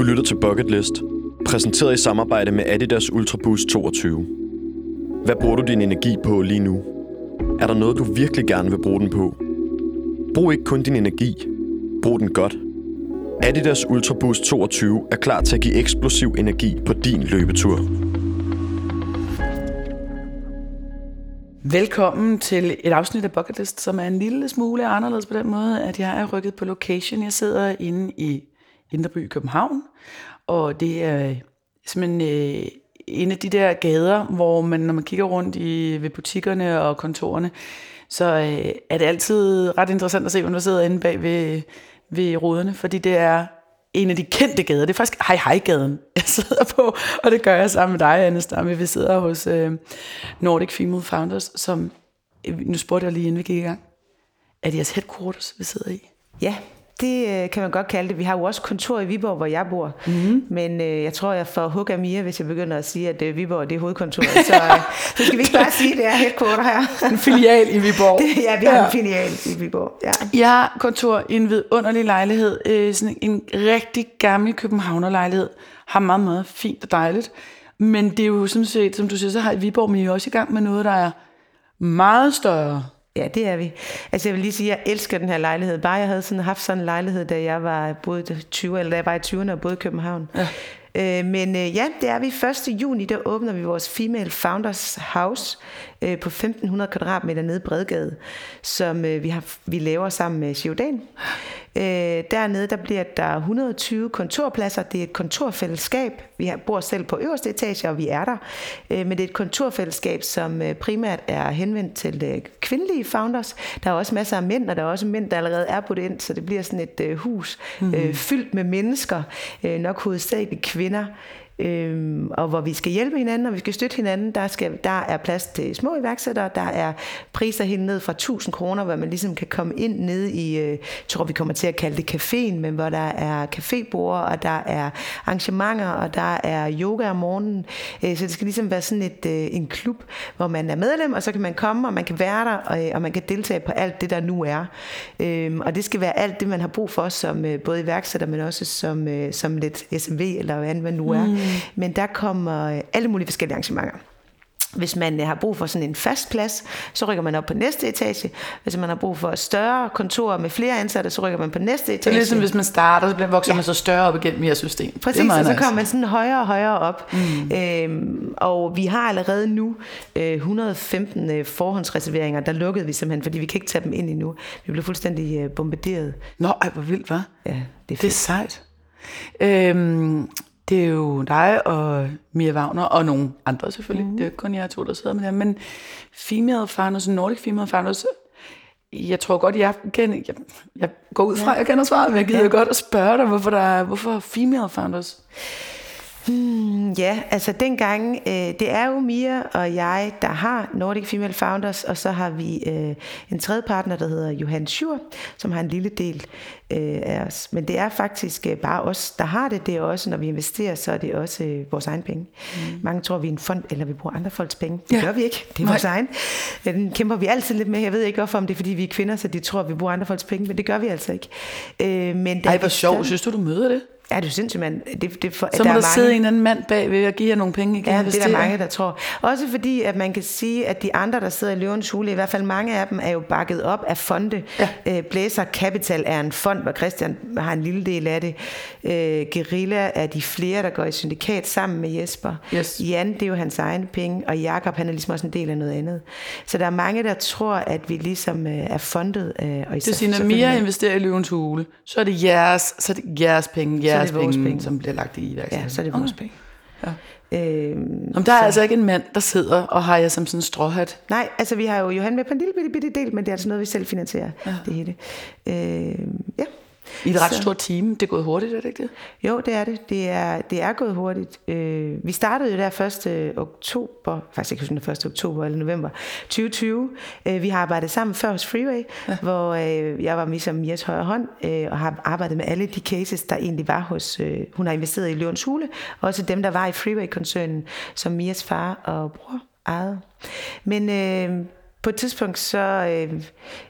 Du lytter til Bucket List, præsenteret i samarbejde med Adidas Ultraboost 22. Hvad bruger du din energi på lige nu? Er der noget, du virkelig gerne vil bruge den på? Brug ikke kun din energi. Brug den godt. Adidas Ultraboost 22 er klar til at give eksplosiv energi på din løbetur. Velkommen til et afsnit af Bucket List, som er en lille smule anderledes på den måde, at jeg er rykket på location. Jeg sidder inde i Indreby København, og det er øh, simpelthen øh, en af de der gader, hvor man, når man kigger rundt i, ved butikkerne og kontorerne, så øh, er det altid ret interessant at se, hvem der sidder inde bag ved, ved ruderne, fordi det er en af de kendte gader. Det er faktisk Hej Hej Gaden, jeg sidder på, og det gør jeg sammen med dig, Anne Stamme. Vi sidder hos øh, Nordic Female Founders, som, øh, nu spurgte jeg lige, inden vi gik i gang, er det jeres headquarters, vi sidder i? Ja, det øh, kan man godt kalde det. Vi har jo også kontor i Viborg, hvor jeg bor. Mm-hmm. Men øh, jeg tror, jeg får hug af Mia, hvis jeg begynder at sige, at øh, Viborg det er hovedkontoret. Så, øh, så skal vi ikke bare sige, at det er headquarter her. En filial i Viborg. Det, ja, vi har ja. en filial i Viborg. Ja. Jeg har kontor i en vidunderlig lejlighed. Øh, sådan en rigtig gammel københavnerlejlighed. Har meget, meget fint og dejligt. Men det er jo sådan set, som du siger, så har Viborg, men I også i gang med noget, der er meget større. Ja, det er vi. Altså jeg vil lige sige, at jeg elsker den her lejlighed. Bare jeg havde sådan, haft sådan en lejlighed, da jeg var både 20, eller da jeg var i 20'erne og boede i København. Ja. Øh, men øh, ja, det er vi. 1. juni, der åbner vi vores Female Founders House øh, på 1500 kvadratmeter nede i Bredgade, som øh, vi, har, vi laver sammen med Giodan. Øh, dernede der bliver der 120 kontorpladser. Det er et kontorfællesskab. Vi bor selv på øverste etage, og vi er der. Øh, men det er et kontorfællesskab, som øh, primært er henvendt til øh, kvindelige founders. Der er også masser af mænd, og der er også mænd, der allerede er på det ind, så det bliver sådan et øh, hus mm. øh, fyldt med mennesker. Øh, nok hovedsageligt kvinder øhm, og hvor vi skal hjælpe hinanden, og vi skal støtte hinanden. Der, skal, der er plads til små iværksættere, der er priser helt ned fra 1000 kroner, hvor man ligesom kan komme ind ned i, øh, tror vi kommer til at kalde det caféen, men hvor der er cafébord, og der er arrangementer, og der er yoga om morgenen. Øh, så det skal ligesom være sådan et, øh, en klub, hvor man er medlem, og så kan man komme, og man kan være der, og, øh, og man kan deltage på alt det, der nu er. Øhm, og det skal være alt det, man har brug for som øh, både iværksætter, men også som, øh, som lidt SMV, eller hvad man nu er. Mm. Men der kommer øh, alle mulige forskellige arrangementer. Hvis man øh, har brug for sådan en fast plads, så rykker man op på næste etage. Hvis man har brug for større kontor med flere ansatte, så rykker man på næste etage. Så ligesom hvis man starter, så vokser ja. man så større op igennem mere system. Præcis, og så kommer man sådan højere og højere op. Mm. Øhm, og vi har allerede nu øh, 115 øh, forhåndsreserveringer, der lukkede vi simpelthen, fordi vi kan ikke tage dem ind endnu. Vi blev fuldstændig øh, bombarderet. Nå, ej, hvor vildt, hva'? Ja, det er, fedt. det er sejt. Øhm, det er jo dig og Mia Wagner, og nogle andre selvfølgelig. Mm. Det er jo ikke kun jer to, der sidder med det Men Female Founders, Nordic Female Founders, jeg tror godt, jeg, kender, jeg, jeg går ud fra, ja. jeg kender svaret, men jeg gider ja. godt at spørge dig, hvorfor, der er, hvorfor Female Founders? Hmm, ja, altså dengang, øh, det er jo Mia og jeg, der har Nordic Female Founders, og så har vi øh, en tredje partner, der hedder Johan Schur, som har en lille del øh, af os. Men det er faktisk øh, bare os, der har det. Det er også, når vi investerer, så er det også øh, vores egen penge. Mm. Mange tror, vi er en fond, eller vi bruger andre folks penge. Det ja. gør vi ikke. Det er Nej. vores egen. Den kæmper vi altid lidt med. Jeg ved ikke, hvorfor om det er, fordi vi er kvinder, så de tror, vi bruger andre folks penge, men det gør vi altså ikke. Øh, men Ej, hvor sjovt. Synes du, du møder det? Ja, det er sindssygt, mand. Det, det for, så må der, der sidde en anden mand bag ved at give jer nogle penge igen. Ja, det er der mange, der tror. Også fordi, at man kan sige, at de andre, der sidder i Løvens Hule, i hvert fald mange af dem, er jo bakket op af fonde. Ja. Øh, Blæser Capital er en fond, hvor Christian har en lille del af det. Øh, Guerilla er de flere, der går i syndikat sammen med Jesper. Yes. Jan, det er jo hans egen penge, og Jakob han er ligesom også en del af noget andet. Så der er mange, der tror, at vi ligesom øh, er fondet. Øh, og det siger, når Mia investerer i Løvens Hule, så er det jeres, så er det jeres penge, jeres jeres penge, penge, som bliver lagt i iværksættelsen. Ja, så er det vores okay. penge. Ja. Øhm, Om der er så. altså ikke en mand, der sidder og har jeg som sådan en stråhat? Nej, altså vi har jo Johan med på en lille bitte, bitte del, men det er altså noget, vi selv finansierer, ja. det hele. Øhm, ja. I et ret så. stort team. Det er gået hurtigt, er det ikke det? Jo, det er det. Det er, det er gået hurtigt. Øh, vi startede jo der 1. oktober, faktisk ikke huske 1. oktober eller november 2020. Øh, vi har arbejdet sammen før hos Freeway, ja. hvor øh, jeg var ligesom Mias højre hånd, øh, og har arbejdet med alle de cases, der egentlig var hos... Øh, hun har investeret i Løvens Hule, og også dem, der var i Freeway-koncernen, som Mias far og bror ejede. Men... Øh, på et tidspunkt, så øh,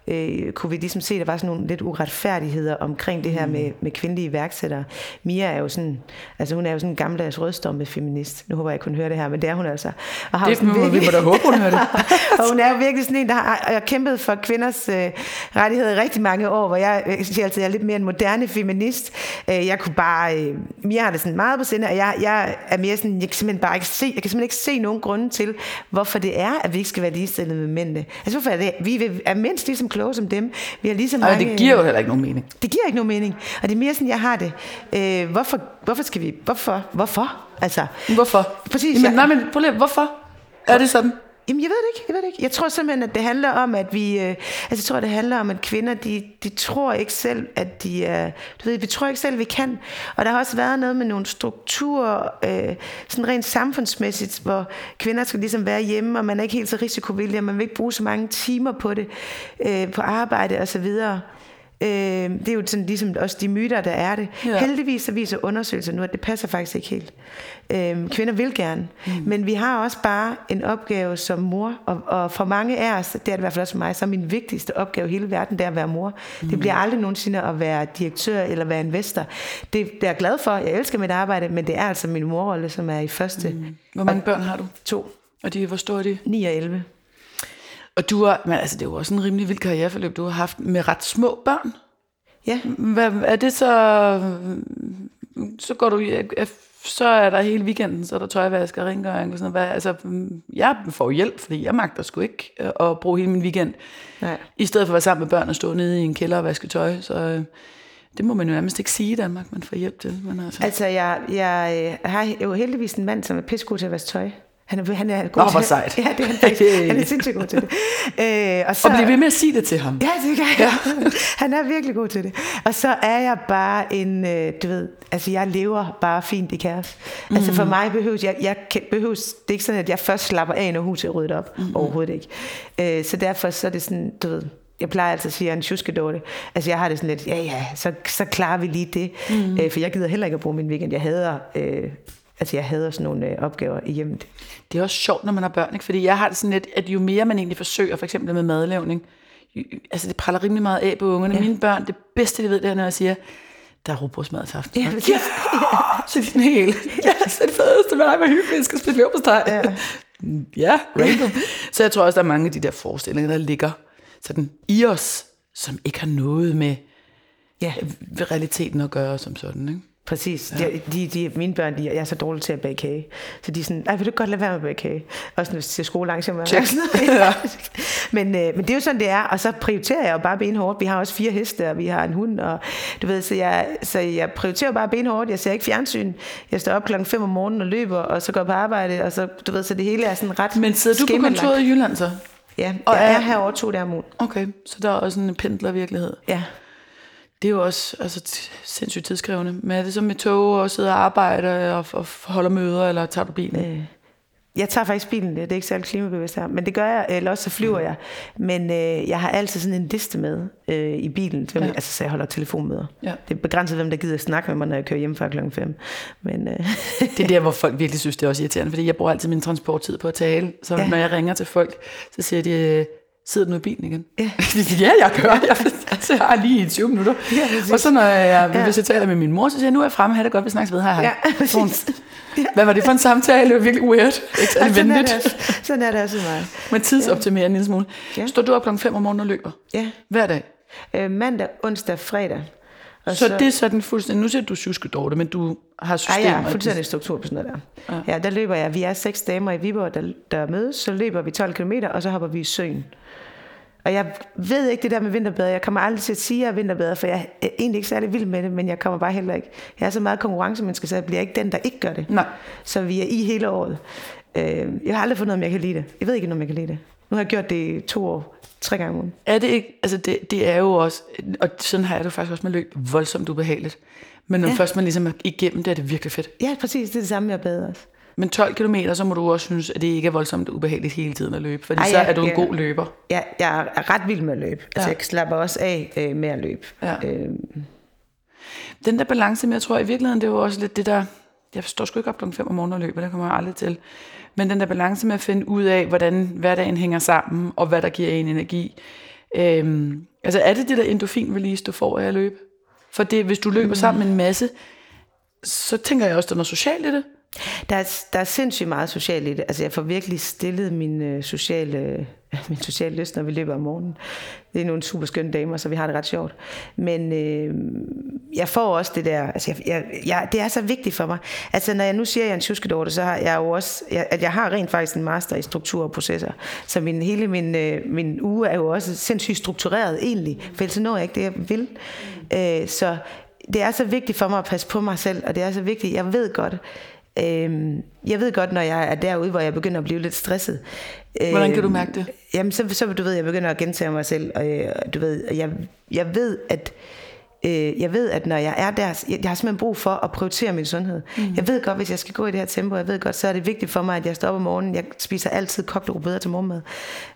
øh, kunne vi ligesom se, at der var sådan nogle lidt uretfærdigheder omkring det her Mm. med, med kvindelige iværksættere. Mia er jo sådan, altså hun er jo sådan en gammeldags rødstomme feminist. Nu håber jeg, jeg kunne høre det her, men det er hun altså. Og har Det sådan må, vi må da håbe, hun hører det. og hun er jo virkelig sådan en, der har, har kæmpet for kvinders øh, rettigheder i rigtig mange år, hvor jeg, jeg siger altid, jeg er lidt mere en moderne feminist. Øh, jeg kunne bare, øh, Mia har det sådan meget på sinde, og jeg, jeg er mere sådan, jeg kan simpelthen bare ikke se, jeg kan simpelthen ikke se nogen grunde til, hvorfor det er, at vi ikke skal være ligestillet med mændene. Altså hvorfor er det, vi er mindst lige så kloge som dem. Vi har lige så Og mange, det giver jo heller ikke nogen mening. det giver ikke nogen mening. Og det er mere sådan, jeg har det. Øh, hvorfor, hvorfor skal vi, hvorfor, hvorfor? Altså, Hvorfor? Præcis, Jamen, ja. nej, men prøv lige, hvorfor er det sådan? Jamen, jeg ved det ikke. Jeg ved det ikke. Jeg tror simpelthen, at det handler om, at vi... Øh, altså, jeg tror, det handler om, at kvinder, de, de tror ikke selv, at de er... Du ved, vi tror ikke selv, vi kan. Og der har også været noget med nogle strukturer, øh, sådan rent samfundsmæssigt, hvor kvinder skal ligesom være hjemme, og man er ikke helt så risikovillig, og man vil ikke bruge så mange timer på det, øh, på arbejde og så videre. Øh, det er jo sådan ligesom også de myter, der er det. Ja. Heldigvis så viser undersøgelser nu, at det passer faktisk ikke helt. Øh, kvinder vil gerne, mm. men vi har også bare en opgave som mor, og, og for mange af os, det er det i hvert fald også for mig, så er min vigtigste opgave i hele verden, det er at være mor. Mm. Det bliver aldrig nogensinde at være direktør eller være investor. Det, det er jeg glad for, jeg elsker mit arbejde, men det er altså min morrolle, som er i første mm. Hvor mange børn har du? to, Og de, hvor store er de? 9 og 11. Og du har, men altså, det er jo også en rimelig vild karriereforløb, du har haft med ret små børn. Ja, Hvad, er det så... Så går du... Så er der hele weekenden, så er der tøjvask og rengøring og sådan noget. Hvad, altså, jeg får hjælp, fordi jeg magter sgu ikke øh, at bruge hele min weekend. nej. I stedet for at være sammen med børn og stå nede i en kælder og vaske tøj. Så øh, det må man jo nærmest ikke sige i Danmark, man får hjælp til. Men altså, Altså, jeg, jeg øh, har jo heldigvis en mand, som er pissegod til at vaske tøj. Han er, han er god Åh, hvor til sejt. Ja, det er han faktisk. Han er sindssygt god til det. Øh, og så, og blive ved med at sige det til ham. Ja, det kan jeg. Han er virkelig god til det. Og så er jeg bare en, øh, du ved, altså jeg lever bare fint i kaos. Mm. Altså for mig behøves, jeg, jeg behøves, det er ikke sådan, at jeg først slapper af, når huset er ryddet op. Mm. Overhovedet ikke. Øh, så derfor så er det sådan, du ved, jeg plejer altid at sige, at jeg er en tjuskedårte. Altså jeg har det sådan lidt, ja ja, så, så klarer vi lige det. Mm. Øh, for jeg gider heller ikke at bruge min weekend. Jeg hader, øh, altså jeg hader sådan nogle øh, opgaver i hjemmet. Det er også sjovt, når man har børn, ikke? fordi jeg har det sådan lidt, at jo mere man egentlig forsøger, for eksempel med madlavning, jo- altså det praller rimelig meget af på ungerne. Ja. Mine børn, det bedste, de ved, det er, når jeg siger, der er robrødsmad til aften. Ja, Ja, ja. Så er de sådan helt, ja, så er det fedeste, hvad hvor hyggeligt, jeg skal spille leverpostej. Ja. ja, random. Så jeg tror også, der er mange af de der forestillinger, der ligger sådan i os, som ikke har noget med Ja. ved realiteten at gøre som sådan. Ikke? Præcis. Ja. De, de, de, mine børn, de, jeg er så dårlig til at bage kage. Så de er sådan, ej, vil du godt lade være med at bage kage? Også når til skolearrangementer. Ja. men, øh, men det er jo sådan, det er. Og så prioriterer jeg jo bare benhårdt. Vi har også fire heste, og vi har en hund. Og, du ved, så, jeg, så jeg prioriterer bare benhårdt. Jeg ser ikke fjernsyn. Jeg står op klokken 5 om morgenen og løber, og så går på arbejde. Og så, du ved, så det hele er sådan ret Men sidder du på kontoret i Jylland så? Ja, Og jeg er, er- herovre to dage om ugen. Okay, så der er også en pendlervirkelighed. Ja. Det er jo også altså, sindssygt tidskrævende. Men er det så med tog og sidde og arbejde og, og holder møder, eller tager du bilen? Øh, Jeg tager faktisk bilen, det er ikke særlig klimabevidst her, men det gør jeg, eller også så flyver jeg. Men øh, jeg har altid sådan en liste med øh, i bilen, så, Ja. ja. altså, så jeg holder telefonmøder. Ja. Det er begrænset, hvem der gider at snakke med mig, når jeg kører hjem før klokken 5. Men øh, Det er der, hvor folk virkelig synes, det er også irriterende, fordi jeg bruger altid min transporttid på at tale. Så ja. Når jeg ringer til folk, så siger de, sidder du nu i bilen igen? Ja. Ja, jeg gør. Jeg, altså, jeg har lige i 20 minutter. Ja, præcis. og så når jeg, Ja. hvis jeg taler med min mor, så siger jeg, nu er jeg fremme, have det godt, vi snakkes ved. Hej, hej. ja, præcis. Hvad var det for en samtale? Det var virkelig weird. Ikke særlig Og sådan, er det, sådan er det også meget. Men tidsoptimere en lille smule. Ja. Står du op klokken 5 om morgenen og løber? Ja. Hver dag? Øh, mandag, onsdag, fredag. Og Så, så det er sådan fuldstændig... Nu siger du suskedorte, men du har systemer. jeg har fuldstændig struktur på sådan noget der. Ja. ja, der løber jeg. Vi er seks damer i Viborg, der, der mødes. Så løber vi 12 km, og så hopper vi i søen. Og jeg ved ikke det der med vinterbader. Jeg kommer aldrig til at sige, at jeg er vinterbader, for jeg er egentlig ikke særlig vild med det, men jeg kommer bare heller ikke. Jeg er så meget konkurrencemenneske, så jeg bliver ikke den, der ikke gør det. Nej. Så vi er i hele året. Øh, jeg har aldrig fundet om jeg kan lide det. Jeg ved ikke, om jeg kan lide det. Nu har jeg gjort det i to år, tre gange om ugen. Er det ikke... Altså, det, det er jo også... Og sådan har jeg det faktisk også med løb. Voldsomt ubehageligt. Men når. Ja. først man ligesom er igennem det, er det virkelig fedt. Ja, præcis. Det er det samme, jeg bad også. Men 12 km, så må du også synes, at det ikke er voldsomt ubehageligt hele tiden at løbe. Fordi Ej, så er du en ja. god løber. Ja, jeg er ret vild med at løbe. Altså, Ja. jeg slapper også af øh, med at løbe. Ja. Øh, Den der balance med, jeg tror i virkeligheden, det er jo også lidt det der... jeg står sgu ikke op klokken 5 om morgenen og løber, det kommer jeg aldrig til. Men den der balance med at finde ud af, hvordan hverdagen hænger sammen, og hvad der giver en energi. Øhm, altså er det det der endorfin-release, du får af at løbe? For det, hvis du løber mm. sammen med en masse, så tænker jeg også, at der er noget socialt i det. Der er, der er sindssygt meget socialt i det. Altså, jeg får virkelig stillet min øh, sociale, min sociale lyst, når vi løber om morgenen. Det er nogle super skønne damer, så vi har det ret sjovt. Men øh, jeg får også det der, altså jeg, jeg, jeg, det er så vigtigt for mig. Altså når jeg nu siger, at jeg er en tjuskedorte, så har jeg jo også, jeg, at jeg har rent faktisk en master i struktur og processer. Så min, hele min, øh, min uge er jo også sindssygt struktureret egentlig, for ellers når jeg ikke det, jeg vil. Øh, så det er så vigtigt for mig at passe på mig selv, og det er så vigtigt, jeg ved godt, Øhm, jeg ved godt, når jeg er derude, hvor jeg begynder at blive lidt stresset. Hvordan kan du mærke det? Jamen, så, så du ved, jeg begynder at gentage mig selv, og øh, du ved, jeg, jeg ved, at øh, jeg ved, at når jeg er der, jeg, jeg har simpelthen brug for at prioritere min sundhed. Mm. Jeg ved godt, hvis jeg skal gå i det her tempo, jeg ved godt, så er det vigtigt for mig, at jeg står op om morgenen. Jeg spiser altid kogte rubeder til morgenmad.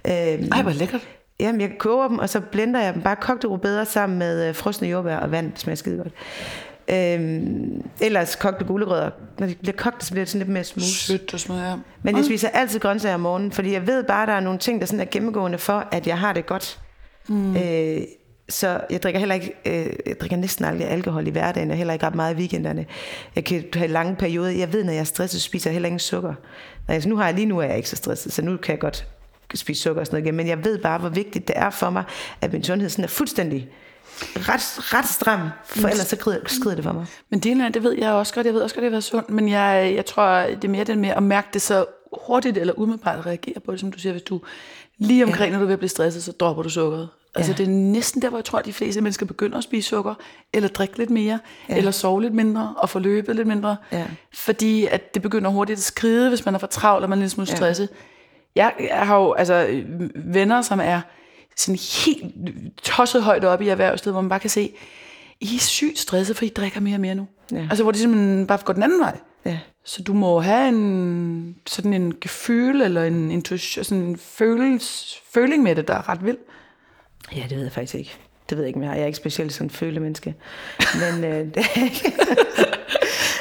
Øhm, Ej, hvor lækkert. Jamen, jeg koger dem, og så blender jeg dem bare kogte rubeder sammen med øh, frosne jordbær og vand, det smager skide godt. Øhm, ellers kogte gulerødder. Når de bliver kogt, så bliver det sådan lidt mere smooth. Sødt og smooth, ja. Men jeg spiser altid grøntsager om morgenen, fordi jeg ved bare, at der er nogle ting, der sådan er gennemgående for, at jeg har det godt. Mm. Øh, så jeg drikker heller ikke, øh, jeg drikker næsten aldrig alkohol i hverdagen, og heller ikke ret meget i weekenderne. Jeg kan have lange perioder. Jeg ved, når jeg er stresset, spiser jeg heller ingen sukker. Altså, nu har jeg lige nu er jeg ikke så stresset, så nu kan jeg godt spise sukker og sådan noget igen. Men jeg ved bare, hvor vigtigt det er for mig, at min sundhed sådan er fuldstændig ret, ret stram, for ellers så skrider, skrider det for mig. Men det, det ved jeg også godt. Jeg ved også godt, det har været sundt. Men jeg, jeg tror, det er mere det med at mærke det så hurtigt eller umiddelbart reagere på det, som du siger. Hvis du lige omkring, ja. når du er ved at blive stresset, så dropper du sukkeret. Altså ja. det er næsten der, hvor jeg tror, at de fleste mennesker begynder at spise sukker, eller drikke lidt mere, ja. eller sove lidt mindre, og få løbet lidt mindre. Ja. Fordi at det begynder hurtigt at skride, hvis man er for travl, og man er lidt smule stresset. Ja. Jeg, jeg har jo altså, venner, som er sådan helt tosset højt op i erhvervslivet, hvor man bare kan se, I er sygt stresset, for I drikker mere og mere nu. Ja. Altså hvor det simpelthen bare går den anden vej. Ja. Så du må have en, sådan en gefyl, eller en intuition, sådan en følels, føling med det, der er ret vild. Ja, det ved jeg faktisk ikke. Det ved jeg ikke mere. Jeg er ikke specielt sådan en følemenneske. Men øh, det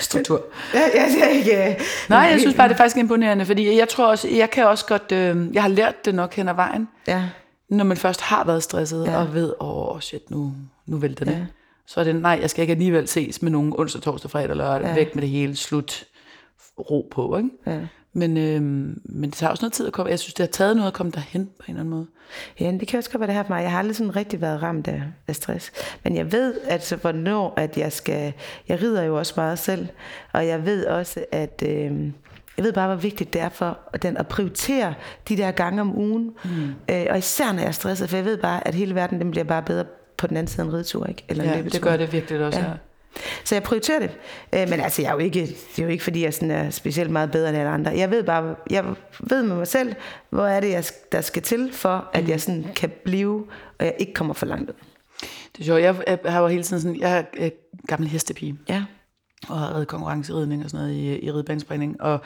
Struktur. Ja, jeg, jeg, ikke, øh, Nej, jeg synes bare, det er faktisk imponerende, fordi jeg tror også, jeg kan også godt, øh, jeg har lært det nok hen ad vejen. Ja når man først har været stresset ja. og ved, åh oh, shit, nu, nu vælter det. Ja. Så er det, nej, jeg skal ikke alligevel ses med nogen onsdag, torsdag, fredag eller lørdag. Ja. Væk med det hele, slut, ro på. Ikke? Ja. Men, øhm, men det tager også noget tid at komme. Jeg synes, det har taget noget at komme derhen på en eller anden måde. Ja, det kan også godt være det her for mig. Jeg har aldrig sådan rigtig været ramt af, af stress. Men jeg ved, at så hvornår at jeg skal... Jeg rider jo også meget selv. Og jeg ved også, at... Øh, jeg ved bare, hvor vigtigt det er for den at prioritere de der gange om ugen. Mm. Øh, og især når jeg er stresset, for jeg ved bare, at hele verden den bliver bare bedre på den anden side af en ridetur, ikke? Eller ja, det gør det virkelig også, ja. Så jeg prioriterer det. Øh, men altså, jeg er jo ikke, det er jo ikke, fordi jeg sådan er specielt meget bedre end alle andre. Jeg ved bare, jeg ved med mig selv, hvor er det, jeg, der skal til, for at jeg sådan kan blive, og jeg ikke kommer for langt ud. Det er sjovt. Jeg, jeg har jo hele tiden sådan, jeg er gammel hestepige. Ja og har reddet konkurrenceridning og sådan noget i, i ridebanespringning, og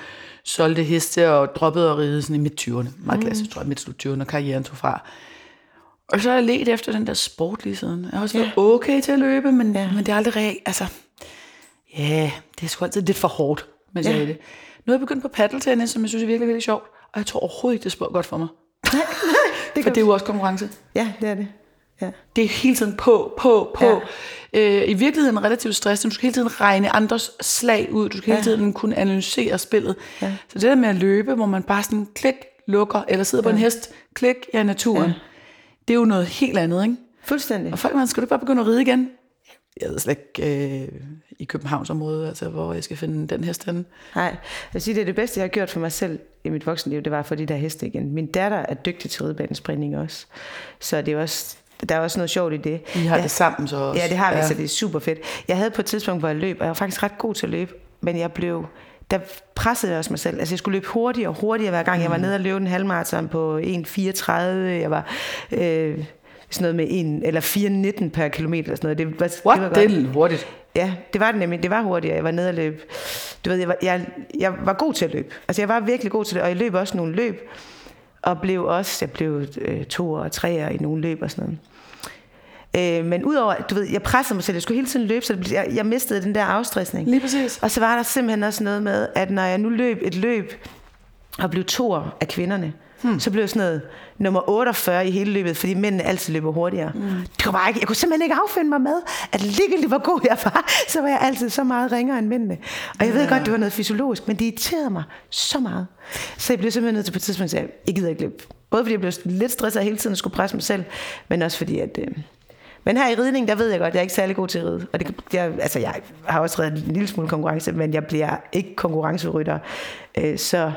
solgte heste og droppede at ride sådan i midt-20'erne, meget mm. klassisk, tror jeg, midt-20'erne, og karrieren tog fra. Og så har jeg let efter den der sport lige siden. Jeg har også været okay til at løbe, men, ja. men det er aldrig rigtigt, altså, ja, det er sgu altid lidt for hårdt, mens ja. jeg det. Nu er jeg begyndt på paddeltennis, som jeg synes er virkelig, virkelig sjovt, og jeg tror overhovedet ikke, det er godt for mig. Nej, det For det er jo også konkurrence. Ja, det er det. Ja. Det er hele tiden på, på, på. Ja øh, i virkeligheden relativt stresset. Du skal hele tiden regne andres slag ud. Du skal hele tiden kunne analysere spillet. Ja. Så det der med at løbe, hvor man bare sådan klik, lukker, eller sidder ja. på en hest, klik, ja, naturen. Ja. Det er jo noget helt andet, ikke? Fuldstændig. Og folk, man skal du bare begynde at ride igen? Jeg ved slet ikke øh, i Københavnsområdet, altså, hvor jeg skal finde den hest henne. Nej, jeg vil sige, det er det bedste, jeg har gjort for mig selv i mit voksenliv, det var for de der heste igen. Min datter er dygtig til ridebanespringning også. Så det er også der er også noget sjovt i det. I har ja, det sammen så også. Ja, det har vi, ja. så det er super fedt. Jeg havde på et tidspunkt, hvor jeg løb, og jeg var faktisk ret god til at løbe, men jeg blev der pressede jeg også mig selv. Altså jeg skulle løbe hurtigere og hurtigere hver gang. Jeg var mm. nede og løbe en halvmarathon på 1.34. Jeg var øh, sådan noget med 1, eller 4.19 per kilometer. Eller sådan noget. Det var, What? Det var godt. Det hurtigt. Ja, det var det nemlig. Det var hurtigere. Jeg var nede og løb. Du ved, jeg var, jeg, jeg var god til at løbe. Altså jeg var virkelig god til det, og jeg løb også nogle løb. Og blev også, jeg blev øh, to og tre i nogle løb og sådan noget. Øh, men udover, du ved, jeg pressede mig selv, jeg skulle hele tiden løbe, så det jeg, jeg mistede den der afstressning. Lige præcis. Og så var der simpelthen også noget med, at når jeg nu løb et løb, og blev toer af kvinderne, hmm. så blev jeg sådan noget nummer 48 i hele løbet, fordi mændene altid løber hurtigere. Hmm. Det kunne bare ikke, jeg kunne simpelthen ikke affinde mig med, at ligegyldigt hvor god jeg var, så var jeg altid så meget ringere end mændene. Og jeg ved godt, det var noget fysiologisk, men det irriterede mig så meget. Så jeg blev simpelthen nødt til på et tidspunkt at sige, jeg gider ikke løbe. Både fordi jeg blev lidt stresset hele tiden at skulle presse mig selv, men også fordi, at... Øh, men her i ridning, der ved jeg godt, at jeg er ikke særlig god til at ride. Og det, jeg, altså, jeg har også reddet en lille smule konkurrence, men jeg bliver ikke konkurrencerytter. Øh, så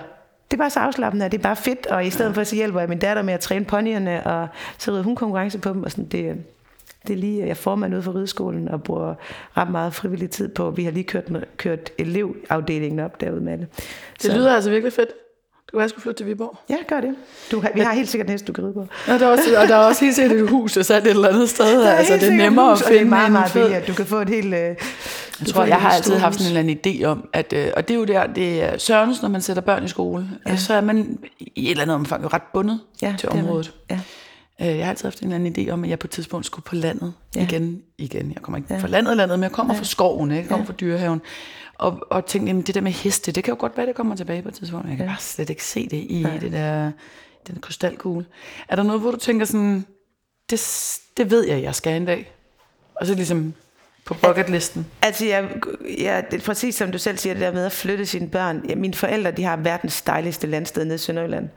det er bare så afslappende, og det er bare fedt. Og i stedet for, så hjælper jeg min datter med at træne ponyerne, og så rider hun konkurrence på dem. Og sådan, det, det er lige, jeg får mig ud for rideskolen og bruger ret meget frivillig tid på. Vi har lige kørt, kørt elevafdelingen op derude med det. Det lyder altså virkelig fedt. Du kan være, jeg skulle flytte til Viborg. Ja, gør det. Du, har- vi har helt sikkert hest, du kan ride på. Ja, der er også, og der er også helt sikkert et hus, der er sat et eller andet sted. Der er altså, helt det er nemmere hus, at og det er finde meget, en meget billigere. Du kan få et helt... Øh, Jeg tror, jeg har altid haft en eller anden idé om, at, øh, og det er jo der, det er Sørens, når man sætter børn i skole, ja. så er man i et eller andet omfang jo ret bundet Ja, til området. Ja. Øh, Jeg har altid haft en eller anden idé om, at jeg på et tidspunkt skulle på landet ja. igen. igen. Jeg kommer ikke ja. fra landet, landet, men jeg kommer ja. fra skoven, ikke? jeg kommer ja. fra dyrehaven. Og, og tænkte, jamen, det der med heste, det kan jo godt være, det kommer tilbage på et tidspunkt. Jeg kan ja. bare slet ikke se det i ja. det der, den krystalkugle. Er der noget, hvor du tænker sådan, det, det ved jeg, jeg skal en dag? Og så ligesom på bucketlisten. Altså, jeg, jeg, det er præcis som du selv siger, det der med at flytte sine børn. Ja, mine forældre, de har verdens dejligste landsted nede i Sønderjylland.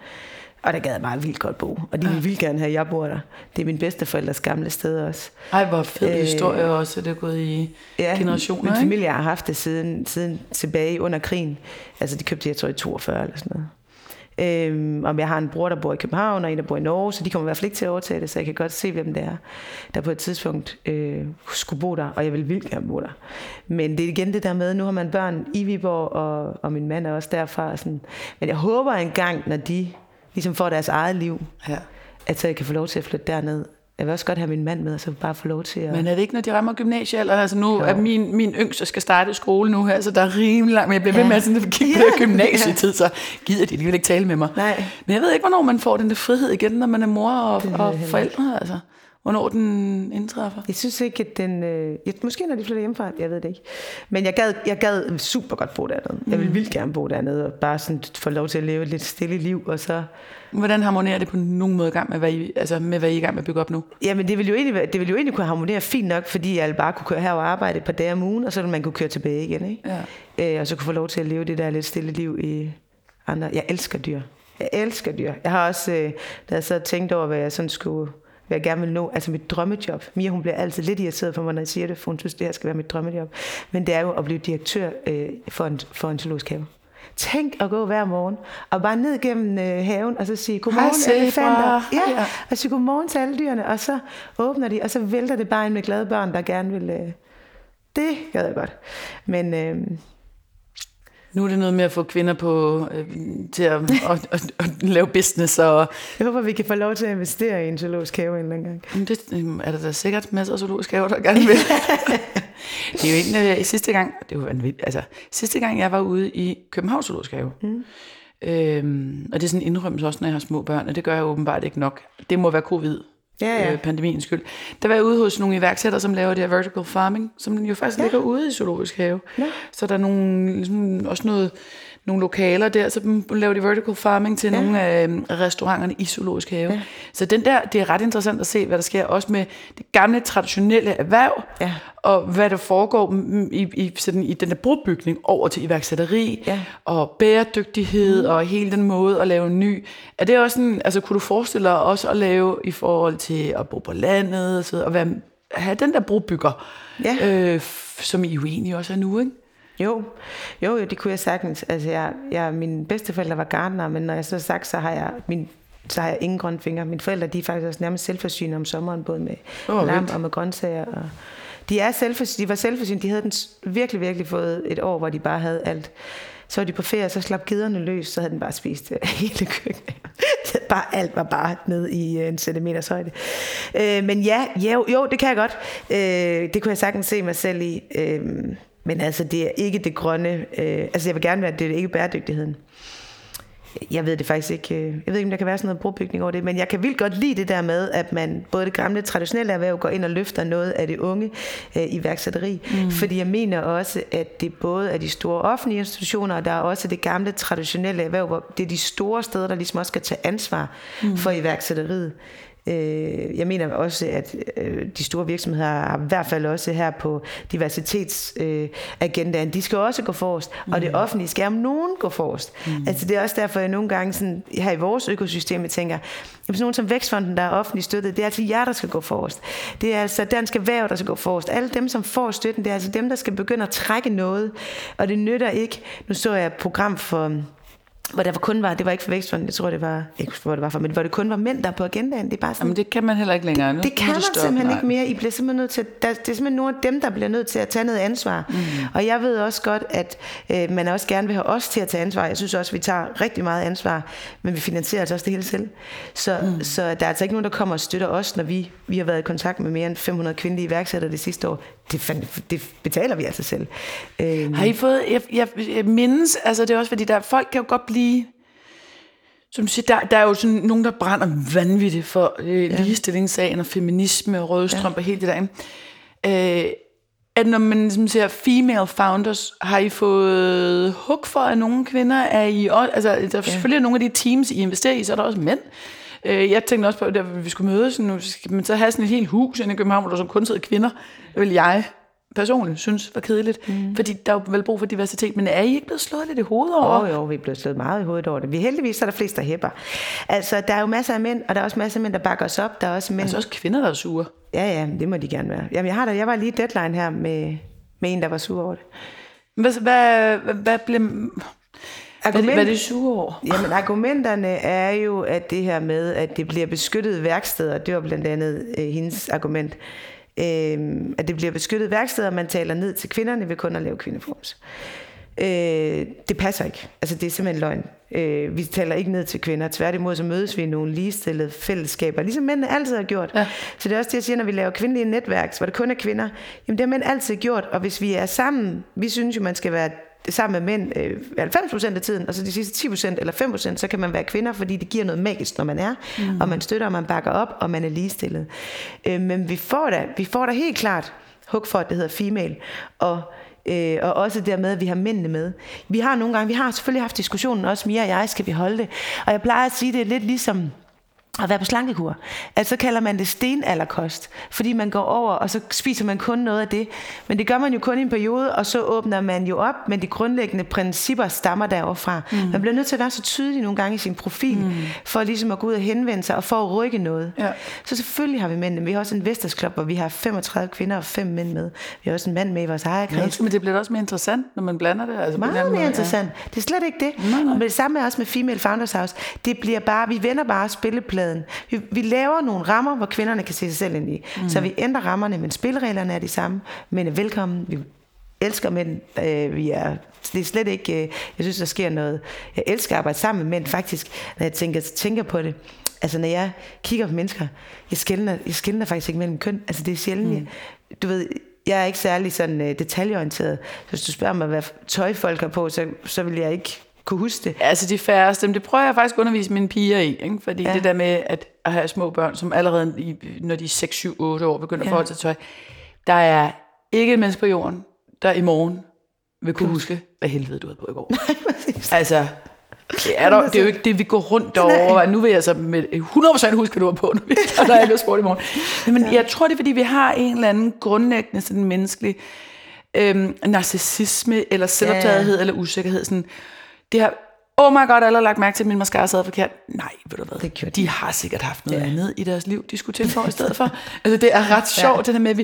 Og der gad jeg meget vildt godt bo. Og de vil vildt gerne have, at jeg bor der. Det er min bedsteforældres gamle sted også. Ej, hvor fed Øh, historie også, det er gået i Ja, generationer, min familie har haft det siden, siden tilbage under krigen. Altså, de købte det, jeg tror, i 42 eller sådan noget. Øhm, om jeg har en bror, der bor i København, og en, der bor i Norge, så de kommer i hvert fald ikke til at overtage det, så jeg kan godt se, hvem det er, der på et tidspunkt øh, skulle bo der, og jeg vil vildt gerne bo der. Men det er igen det der med, nu har man børn i Viborg, og, og min mand er også derfra. Sådan. Men jeg håber engang, når de ligesom får deres eget liv, Ja. at så jeg kan få lov til at flytte derned. Jeg vil også godt have min mand med, og så bare få lov til at... Men er det ikke, når de rammer gymnasiealderen? Altså nu er min, min yngste skal starte i skole nu her, så der er rimelig langt, men jeg bliver ved med at sådan, at kigge på Ja. det gymnasietid, så gider de alligevel ikke tale med mig. Nej. Men jeg ved ikke, hvornår man får den der frihed igen, når man er mor og, og forældre. Altså. Hvornår den indtræffer. Jeg synes ikke, at den... Øh, jeg, måske når de flytter hjemmefra, jeg ved det ikke. Men jeg gad, jeg gad super godt bo dernede. Jeg vil vildt gerne bo dernede, og bare sådan få lov til at leve et lidt stille liv, og så... Hvordan harmonerer det på nogen måde gang med, hvad I, altså med, hvad I er i gang med at bygge op nu? Jamen, det ville jo egentlig, det ville jo egentlig kunne harmonere fint nok, fordi jeg bare kunne køre her og arbejde et par dage om ugen, og så ville man kunne køre tilbage igen, ikke? Ja. Øh, og så kunne få lov til at leve det der lidt stille liv i andre... Jeg elsker dyr. Jeg elsker dyr. Jeg har også, øh, da jeg så tænkt over, hvad jeg sådan skulle hvad jeg gerne vil nå, altså mit drømmejob. Mia, hun bliver altid lidt irriteret for mig, når jeg siger det, for hun synes, det her skal være mit drømmejob. Men det er jo at blive direktør øh, for, en, for en zoologisk have. Tænk at gå hver morgen og bare ned gennem øh, haven og så sige godmorgen zebra. elefanter. Ja, Ja. og sige godmorgen til alle dyrene, og så åbner de, og så vælter det bare ind med glade børn, der gerne vil... Øh, det gad jeg godt. Men øh, Nu er det noget med at få kvinder på, øh, til at, at, at, at lave business, og jeg håber, vi kan få lov til at investere i en zoologisk have en eller anden gang. Det øh, er der da sikkert masser af zoologiske haver, der gerne vil. det er jo egentlig øh, sidste gang, det jo vanvittigt, altså sidste gang jeg var ude i Københavns Zoologiske Have, mm. øhm, og det er sådan en indrømmelse også, når jeg har små børn, og det gør jeg åbenbart ikke nok. Det må være covid, Ja, ja. øh, pandemiens skyld. Der var jeg ude hos nogle iværksættere, som laver det her vertical farming, som jo faktisk ja. ligger ude i Zoologisk Have. Ja. Så der er nogle, ligesom, også noget, nogle lokaler der, så laver de vertical farming til ja. nogle af øh, restauranterne i Zoologisk Have. Ja. Så den der, det er ret interessant at se, hvad der sker også med det gamle, traditionelle erhverv, Ja. og hvad der foregår i, i, sådan, i den der brobygning over til iværksætteri, Ja. og bæredygtighed, mm. og hele den måde at lave en ny. Er det også sådan, altså kunne du forestille dig også at lave i forhold til at bo på landet, og, så, og være, have den der brobygger, Ja. øh, som I jo egentlig også er nu, ikke? Jo, jo, jo, det kunne jeg sagtens. Altså, jeg, jeg, mine bedsteforældre var gartner, men når jeg så sagt, så har jeg min så har jeg ingen grønne fingre. Mine forældre, de er faktisk også nærmest selvforsynende om sommeren, både med oh, lam og med grøntsager. Og de, er selvforsynende, de var selvforsynende. De havde den virkelig, virkelig fået et år, hvor de bare havde alt. Så var de på ferie, så slap giderne løs, så havde den bare spist øh, hele køkkenet. bare alt var bare ned i øh, en centimeters højde. Øh, men ja, jo, jo, det kan jeg godt. Øh, det kunne jeg sagtens se mig selv i. Øh, men altså, det er ikke det grønne. Øh, altså, jeg vil gerne være, det er ikke bæredygtigheden. jeg ved det faktisk ikke, øh, jeg ved ikke, om der kan være sådan noget brobygning over det, men jeg kan vildt godt lide det der med, at man både det gamle traditionelle erhverv går ind og løfter noget af det unge øh, iværksætteri. Mm. Fordi jeg mener også, at det både er de store offentlige institutioner, og der er også det gamle traditionelle erhverv, hvor det er de store steder, der ligesom også skal tage ansvar mm. for iværksætteriet. Øh, jeg mener også, at øh, de store virksomheder har i hvert fald også her på diversitetsagendaen, de skal også gå forrest, mm. og det mm. offentlige skal om nogen gå forrest. Mm. Altså det er også derfor, jeg nogle gange sådan, her i vores økosystem jeg tænker, jamen sådan nogen som Vækstfonden, der er offentligt støttet, det er altså jer, der skal gå forrest. Det er altså Dansk Erhverv, der skal gå forrest. Alle dem, som får støtten, det er altså dem, der skal begynde at trække noget, og det nytter ikke. Nu så jeg et program for hvor der kun var, det var ikke for Vækstfonden, jeg tror det var, ikke hvor det var for, men hvor det kun var mænd, der på agendaen. Det er bare sådan, Jamen det kan man heller ikke længere. Nu, det, det kan man stoppe, simpelthen nej. ikke mere. I bliver simpelthen nødt til, der, det er simpelthen nogle af dem, der bliver nødt til at tage noget ansvar. Mm. Og jeg ved også godt, at øh, man også gerne vil have os til at tage ansvar. Jeg synes også, vi tager rigtig meget ansvar, men vi finansierer altså også det hele selv. Så, mm. så der er altså ikke nogen, der kommer og støtter os, når vi, vi har været i kontakt med mere end 500 kvindelige iværksættere det sidste år. Det, det betaler vi altså selv. Øh, har I fået, jeg, jeg, jeg mindes, altså det er også fordi, der folk kan jo godt blive som du siger, der, der er jo sådan nogen, der brænder vanvittigt for øh, ja. ligestillingssagen og feminisme og rødstrøm ja. og helt det der. Øh, at når man ligesom ser female founders, har I fået hug for, at nogle kvinder er i... Altså, der er ja. selvfølgelig nogle af de teams, I investerer i, så er der også mænd. Øh, jeg tænkte også på, at vi skulle mødes, nu skal man så have sådan et helt hus inde i København, hvor der som kun sidder kvinder. Det vil jeg personligt synes var kedeligt, mm. fordi der er jo vel brug for diversitet, men er I ikke blevet slået lidt i hovedet over? Oh, jo, vi er blevet slået meget i hovedet over det. Vi heldigvis er der flest, der hæpper. Altså, der er jo masser af mænd, og der er også masser af mænd, der bakker os op. Der er også mænd... Altså også kvinder, der er sure. Ja, ja, det må de gerne være. Jamen, jeg, har da, jeg var lige deadline her med, med en, der var sur over det. Hvad, hvad, hvad blev... Argument, hvad, hvad er det sure over? Jamen, argumenterne er jo, at det her med, at det bliver beskyttet værksteder, det var blandt andet øh, hendes argument øh, at det bliver beskyttet værksteder, man taler ned til kvinderne ved kun at lave kvindeforms. Øh, det passer ikke. Altså, det er simpelthen løgn. Øh, vi taler ikke ned til kvinder. Tværtimod så mødes vi i nogle ligestillede fællesskaber, ligesom mændene altid har gjort. Ja. Så det er også det, jeg siger, når vi laver kvindelige netværk, hvor det kun er kvinder. Jamen, det har mænd altid gjort, og hvis vi er sammen, vi synes jo, man skal være sammen med mænd øh, 90% af tiden, og så de sidste 10% eller 5%, så kan man være kvinder, fordi det giver noget magisk, når man er, mm. og man støtter, og man bakker op, og man er ligestillet. Øh, men vi får da, vi får da helt klart hug for, at det hedder female, og Øh, og også dermed, at vi har mændene med. Vi har nogle gange, vi har selvfølgelig haft diskussionen, også Mia og jeg, skal vi holde det. Og jeg plejer at sige, det er lidt ligesom, at være på slankekur. Altså så kalder man det stenalderkost, fordi man går over, og så spiser man kun noget af det. Men det gør man jo kun i en periode, og så åbner man jo op, men de grundlæggende principper stammer deroverfra. Mm. Man bliver nødt til at være så tydelig nogle gange i sin profil, mm. for ligesom at gå ud og henvende sig, og for at rykke noget. Ja. Så selvfølgelig har vi mænd. Vi har også en Vesters Club, hvor vi har 35 kvinder og 5 mænd med. Vi har også en mand med i vores ejerkreds. Ja, men det bliver også mere interessant, når man blander det. Altså Meget mere måde, interessant. Ja. Det er slet ikke det. Nej, nej. Men det samme er også med Female Founders House. Det bliver bare, vi vender bare spillepladen virkeligheden. Vi, vi laver nogle rammer, hvor kvinderne kan se sig selv ind i. Mm. Så vi ændrer rammerne, men spillereglerne er de samme. Men er velkommen. Vi elsker mænd. Øh, vi er, det er slet ikke... Øh, jeg synes, der sker noget... Jeg elsker at arbejde sammen med mænd, faktisk, når jeg tænker, tænker på det. Altså, når jeg kigger på mennesker, jeg skældner, jeg skældner faktisk ikke mellem køn. Altså, det er sjældent. Mm. du ved, jeg er ikke særlig sådan uh, detaljeorienteret. Så hvis du spørger mig, hvad tøj folk har på, så, så vil jeg ikke kunne huske det? Altså de færreste, men det prøver jeg faktisk at undervise mine piger i, ikke? fordi ja. det der med at, at have små børn, som allerede, i, når de er 6, 7, 8 år, begynder ja. at forholde sig til tøj, der er ikke et menneske på jorden, der i morgen vil kunne huske, hvad helvede du havde på i går. Altså, det er, der, det er jo ikke det, vi går rundt over. Nu vil jeg så med 100% huske, hvad du var på, når vi tager ikke sport i morgen. Men ja. jeg tror, det er, fordi vi har en eller anden grundlæggende sådan menneskelig øhm, narcissisme, eller selvoptagethed, ja. eller usikkerhed. Sådan, det har, oh my god, alle har lagt mærke til, at min mascara sad forkert. Nej, ved du hvad, det de. de har sikkert haft noget ja. andet i deres liv, de skulle tilføje i stedet for. Altså, det er ret sjovt, ja. det der med, at vi,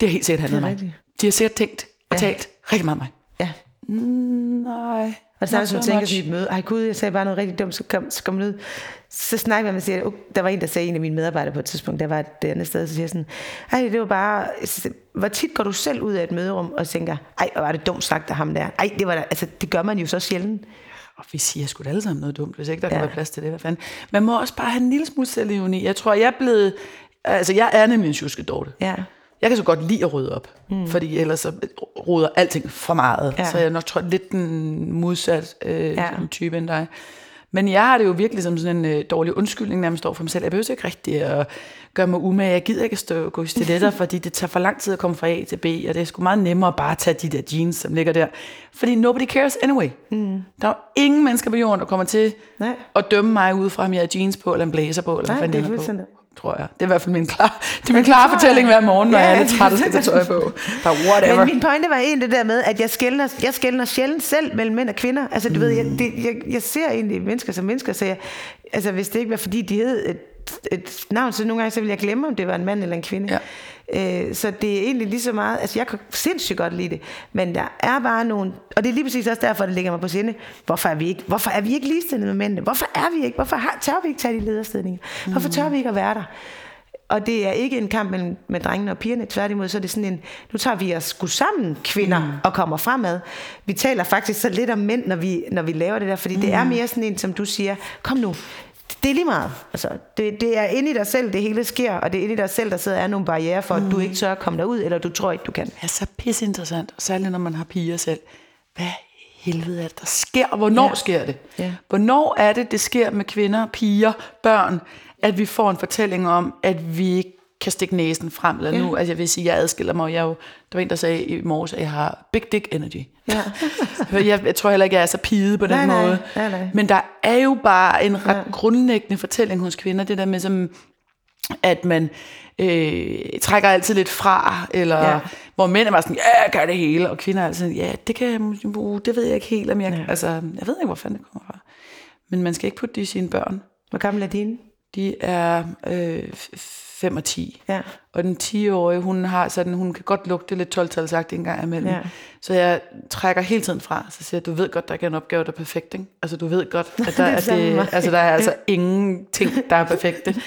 det har helt sikkert handlet om mig. De har sikkert tænkt og ja. talt rigtig meget om mig. Ja. Mm, nej. Og er det, som tænker til et møde, ej gud, jeg sagde bare noget rigtig dumt, så kom, så kom ud. Så snakker man og siger, uh, der var en, der sagde, en af mine medarbejdere på et tidspunkt, der var et andet sted, så siger sådan, ej, det var bare, hvor tit går du selv ud af et møderum og tænker, ej, hvor var det dumt sagt af ham der. Ej, det var der, altså, det gør man jo så sjældent. Og vi siger sgu da alle sammen noget dumt, hvis ikke der ja. kan være plads til det. Hvad fanden? Man må også bare have en lille smule selvivni. Jeg tror, jeg er blevet, altså jeg er nemlig en tjuske Ja. Jeg kan så godt lide at rydde op, mm. fordi ellers så råder alting for meget. Ja. Så jeg nok tror lidt den modsat øh, ja. type end dig. Men jeg har det jo virkelig som sådan en øh, dårlig undskyldning, når man står for mig selv. Jeg behøver ikke rigtig at gøre mig umage. Jeg gider ikke at stå og gå i stiletter, fordi det tager for lang tid at komme fra A til B, og det er sgu meget nemmere bare at tage de der jeans, som ligger der. Fordi nobody cares anyway. Mm. Der er ingen mennesker på jorden, der kommer til Nej. at dømme mig ud fra, om jeg har jeans på, eller en blazer på, eller Nej, hvad det er på. Tror jeg. Det er i hvert fald min klar, det er min klare fortælling hver morgen, når Ja, jeg er lidt træt og skal tage tøj på. Bare whatever. Men min pointe var egentlig det der med, at jeg skældner, jeg skældner sjældent selv mellem mænd og kvinder. Altså, du mm. ved, jeg, det, jeg, jeg ser egentlig mennesker som mennesker, så jeg, altså, hvis det ikke var fordi, de hed et, navn, så nogle gange så ville jeg glemme, om det var en mand eller en kvinde. Ja. Øh, så det er egentlig lige så meget, altså jeg kan sindssygt godt lide det, men der er bare nogle, og det er lige præcis også derfor, det ligger mig på sinde, hvorfor er vi ikke, hvorfor er vi ikke ligestillet med mændene? Hvorfor er vi ikke, hvorfor har, tør vi ikke tage de lederstillinger? Hvorfor tør vi ikke at være der? Og det er ikke en kamp mellem med drengene og pigerne. Tværtimod, så er det sådan en, nu tager vi os sgu sammen, kvinder, mm. og kommer fremad. Vi taler faktisk så lidt om mænd, når vi, når vi laver det der, fordi mm. det er mere sådan en, som du siger, kom nu, det er lige meget. Altså, det, det er inde i dig selv, det hele sker, og det er inde i dig selv, der sidder er nogle barriere for, at du ikke tør at komme derud, eller du tror ikke, du kan. Det er så pisseinteressant, og særligt når man har piger selv. Hvad helvede er det, der sker? og Hvornår ja. Sker det? Ja. Hvornår er det, det sker med kvinder, piger, børn, at vi får en fortælling om, at vi ikke kan stikke næsen frem. Eller Ja. nu, altså jeg vil sige, jeg adskiller mig. Jeg er jo, der var en, der sagde i morges, at jeg har big dick energy. Ja. jeg, jeg tror heller ikke, jeg er så pide på den Nej, nej. måde. Nej, nej. Men der er jo bare en ret ja. grundlæggende fortælling hos kvinder, det der med, som, at man øh, trækker altid lidt fra, eller ja. Hvor mænd er bare sådan, ja, jeg gør det hele, og kvinder er altid sådan, ja, det kan jeg, uh, det ved jeg ikke helt, om jeg, ja. altså, jeg ved ikke, hvor fanden det kommer fra. Men man skal ikke putte det i sine børn. Hvor gammel er dine? De er øh, 5 og 10. Ja. Og den 10-årige, hun har sådan, hun kan godt lugte lidt 12 en gang imellem. Ja. Så jeg trækker hele tiden fra, så siger jeg, du ved godt, der ikke er en opgave, der er perfekt, ikke? Altså, du ved godt, at der, Det er det, mig. altså, der er altså ingenting, der er perfekte.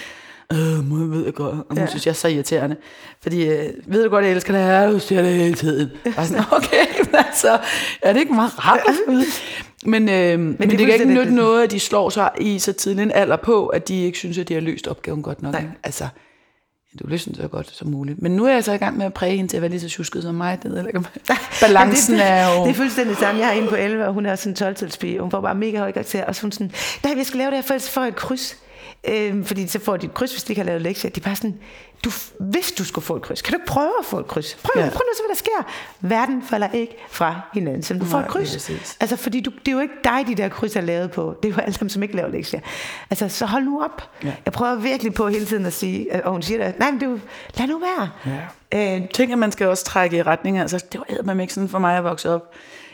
Øh, må jeg ved jeg godt. Og hun ja. Ja. synes, jeg er så irriterende. Fordi, øh, ved du godt, jeg elsker det her, du siger det hele tiden. Og sådan, okay, men altså, er det ikke meget rart? Men, øh, men, men det, det kan ikke nytte noget, at de slår sig i så tidlig en alder på, at de ikke synes, at de har løst opgaven godt nok. Nej. Altså, du løser så godt som muligt. Men nu er jeg så i gang med at præge hende til at være lige så tjusket som mig. Det ved balancen det, er jo... Det er fuldstændig samme. Jeg har en på 11, og hun er sådan en 12 Hun får bare mega høj karakter. Og så hun sådan, nej, vi skal lave det her, for ellers får jeg et kryds. Øhm, fordi så får de et kryds, hvis de ikke har lavet lektier. De er bare sådan, du, hvis du skulle få et kryds, kan du ikke prøve at få et kryds? Prøv, Ja. prøv nu se, hvad der sker. Verden falder ikke fra hinanden, som du får et kryds. Altså, fordi du, det er jo ikke dig, de der kryds er lavet på. Det er jo alle dem, som ikke laver lektier. Altså, så hold nu op. Ja. Jeg prøver virkelig på hele tiden at sige, og hun siger det, nej, men det er jo, lad nu være. Ja. Øh, ting, at man skal også trække i retning. Altså, det var eddermame ikke sådan for mig at vokse op.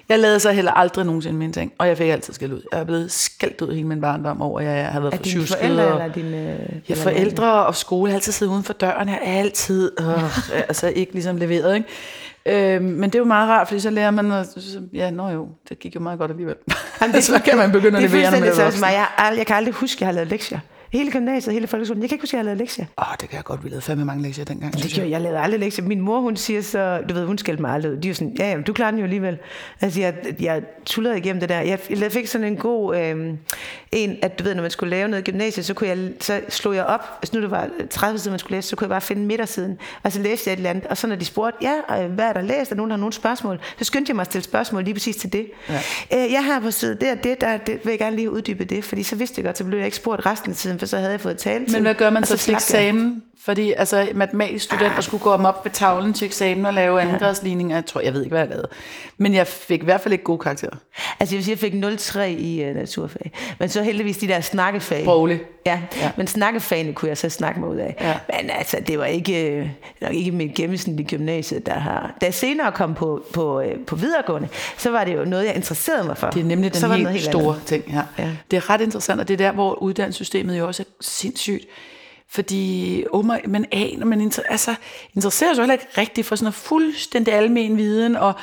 Jeg lavede så heller aldrig nogensinde mine ting, og jeg fik altid skæld ud. Jeg er blevet skældt ud hele min barndom over, at jeg har været er for dine tjusket. forældre og- eller dine... Ja, eller forældre og skole har altid siddet uden for døren. Jeg er altid øh, altså ikke ligesom leveret. Ikke? Øh, men det er jo meget rart, fordi så lærer man, at, ja, nå jo, det gik jo meget godt alligevel. Jamen, så kan man begynde at det er levere, når man er voksen. Jeg, jeg kan aldrig huske, at jeg har lavet lektier. Hele gymnasiet, hele folkeskolen. Jeg kan ikke huske, at jeg lavet lektier. Åh, det kan jeg godt. Vi lavede fandme mange lektier dengang. Det gjorde, jeg lavede aldrig lektier. Min mor, hun siger så, du ved, hun skældte mig aldrig ud. De er jo sådan, ja, ja, du klarer den jo alligevel. Altså, jeg, jeg tullerede igennem det der. Jeg, jeg fik sådan en god, øh, en, at du ved, når man skulle lave noget i gymnasiet, så, kunne jeg, så slog jeg op, hvis nu det var 30 sider, man skulle læse, så kunne jeg bare finde midtersiden, og så læste jeg et eller andet, og så når de spurgte, ja, øh, hvad er der læst, og nogen har nogle spørgsmål, så skyndte jeg mig at stille spørgsmål lige præcis til det. Ja. Øh, jeg har på side det og det, der det, vil jeg gerne lige uddybe det, fordi så vidste jeg godt, så blev jeg ikke spurgt resten af tiden, for så havde jeg fået tale Men hvad gør man og så til eksamen? Fordi altså, matematisk studenter skulle gå om op ved tavlen til eksamen og lave andengradsligninger. Jeg tror, jeg ved ikke, hvad jeg lavede. Men jeg fik i hvert fald ikke gode karakterer. Altså jeg vil sige, jeg fik 0,3 i uh, naturfag. Men så heldigvis de der snakkefag. Sproglig. Ja, ja, men snakkefagene kunne jeg så snakke mig ud af. Ja. Men altså, det var ikke, øh, nok ikke mit gennemsnit i gymnasiet, der har... Da jeg senere kom på, på, øh, på videregående, så var det jo noget, jeg interesserede mig for. Det er nemlig den så helt, noget store andet. ting her. Ja. Det er ret interessant, og det er der, hvor uddannelsessystemet jo også er sindssygt. Fordi oh my, man aner, man inter, altså, interesserer sig heller ikke rigtigt for sådan noget fuldstændig almen viden, og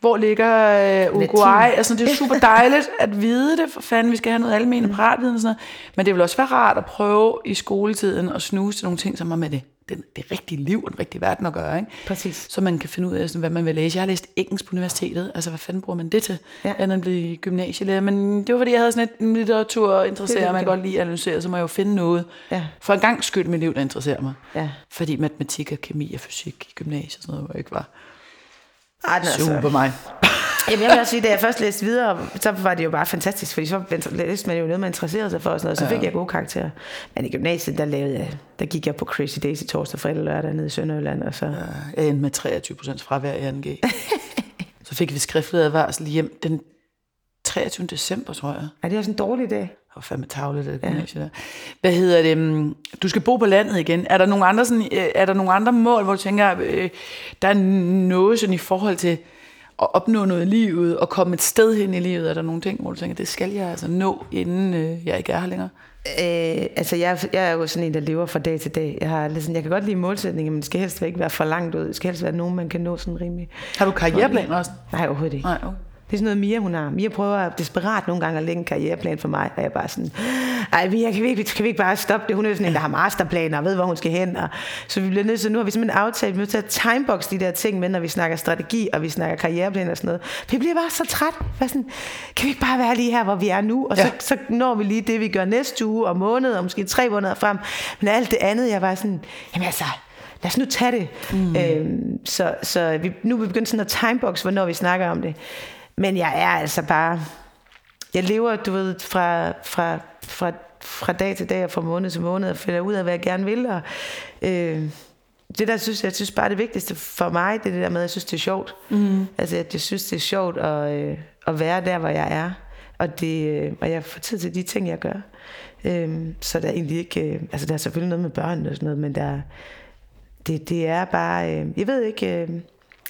hvor ligger øh, Uruguay, altså det er super dejligt at vide det, for fanden, vi skal have noget almen paratviden og sådan noget. Men det vil også være rart at prøve i skoletiden at snuse til nogle ting, som har med det, det, det rigtige liv og den rigtige verden at gøre. Ikke? Præcis. Så man kan finde ud af, sådan, hvad man vil læse. Jeg har læst engelsk på universitetet. Altså, hvad fanden bruger man det til? Ja. Andet end blive gymnasielærer. Men det var, fordi jeg havde sådan et en litteratur interesserer er mig. Jeg godt lide at analysere, så må jeg jo finde noget. Ja. For en gang skyld mit liv, der interesserer mig. Ja. Fordi matematik og kemi og fysik i gymnasiet og sådan noget, hvor jeg ikke var Ej, den er super altså, mig. Jamen, jeg vil også sige, da jeg først læste videre, så var det jo bare fantastisk, fordi så læste man jo noget, man interesserede sig for, og sådan noget, så fik ja. jeg gode karakterer. Men i gymnasiet, der, lavede jeg, der gik jeg på Crazy Daisy torsdag, fredag og lørdag nede i Sønderjylland, og så... Ja, jeg endte med 23 procent fravær i 2G. så fik vi skriftlig advarsel hjem den 23. december, tror jeg. Er det også en dårlig dag? Var fandme tavlet, det ja. der. Hvad hedder det? Mm, du skal bo på landet igen. Er der nogle andre, sådan, øh, er der nogle andre mål, hvor du tænker, øh, der er noget sådan i forhold til at opnå noget i livet, og komme et sted hen i livet? Er der nogle ting, hvor du tænker, det skal jeg altså nå, inden øh, jeg ikke er her længere? Øh, altså jeg, jeg er jo sådan en, der lever fra dag til dag. Jeg, har, sådan, jeg kan godt lide målsætninger, men det skal helst ikke være for langt ud. Det skal helst være nogen, man kan nå sådan rimelig. Har du karriereplaner også? Nej, overhovedet ikke. Nej, okay. Det er sådan noget Mia, hun har. Mia prøver desperat nogle gange at lægge en karriereplan for mig, og jeg er bare sådan, ej Mia, kan vi ikke, kan vi ikke bare stoppe det? Hun er sådan en, der har masterplaner og ved, hvor hun skal hen. Og, så vi bliver nødt til, nu har vi simpelthen aftalt, vi må tage timebox de der ting med, når vi snakker strategi, og vi snakker karriereplan og sådan noget. Vi bliver bare så træt. Bare sådan, kan vi ikke bare være lige her, hvor vi er nu? Og ja. så, så når vi lige det, vi gør næste uge og måned, og måske tre måneder frem. Men alt det andet, jeg var sådan, jamen altså, lad os nu tage det. Mm. Øhm, så så vi, nu er vi begyndt sådan at timebox, hvornår vi snakker om det. Men jeg er altså bare... Jeg lever, du ved, fra, fra, fra, fra dag til dag og fra måned til måned og finder ud af, hvad jeg gerne vil. Og, øh, det der synes jeg, synes bare det vigtigste for mig, det er det der med, at jeg synes, det er sjovt. Mm. Altså, at jeg synes, det er sjovt at, øh, at være der, hvor jeg er. Og, det, øh, og jeg får tid til de ting, jeg gør. Øh, så der er egentlig ikke... Øh, altså, der er selvfølgelig noget med børn og sådan noget, men der, det, det er bare... Øh, jeg ved ikke... Øh,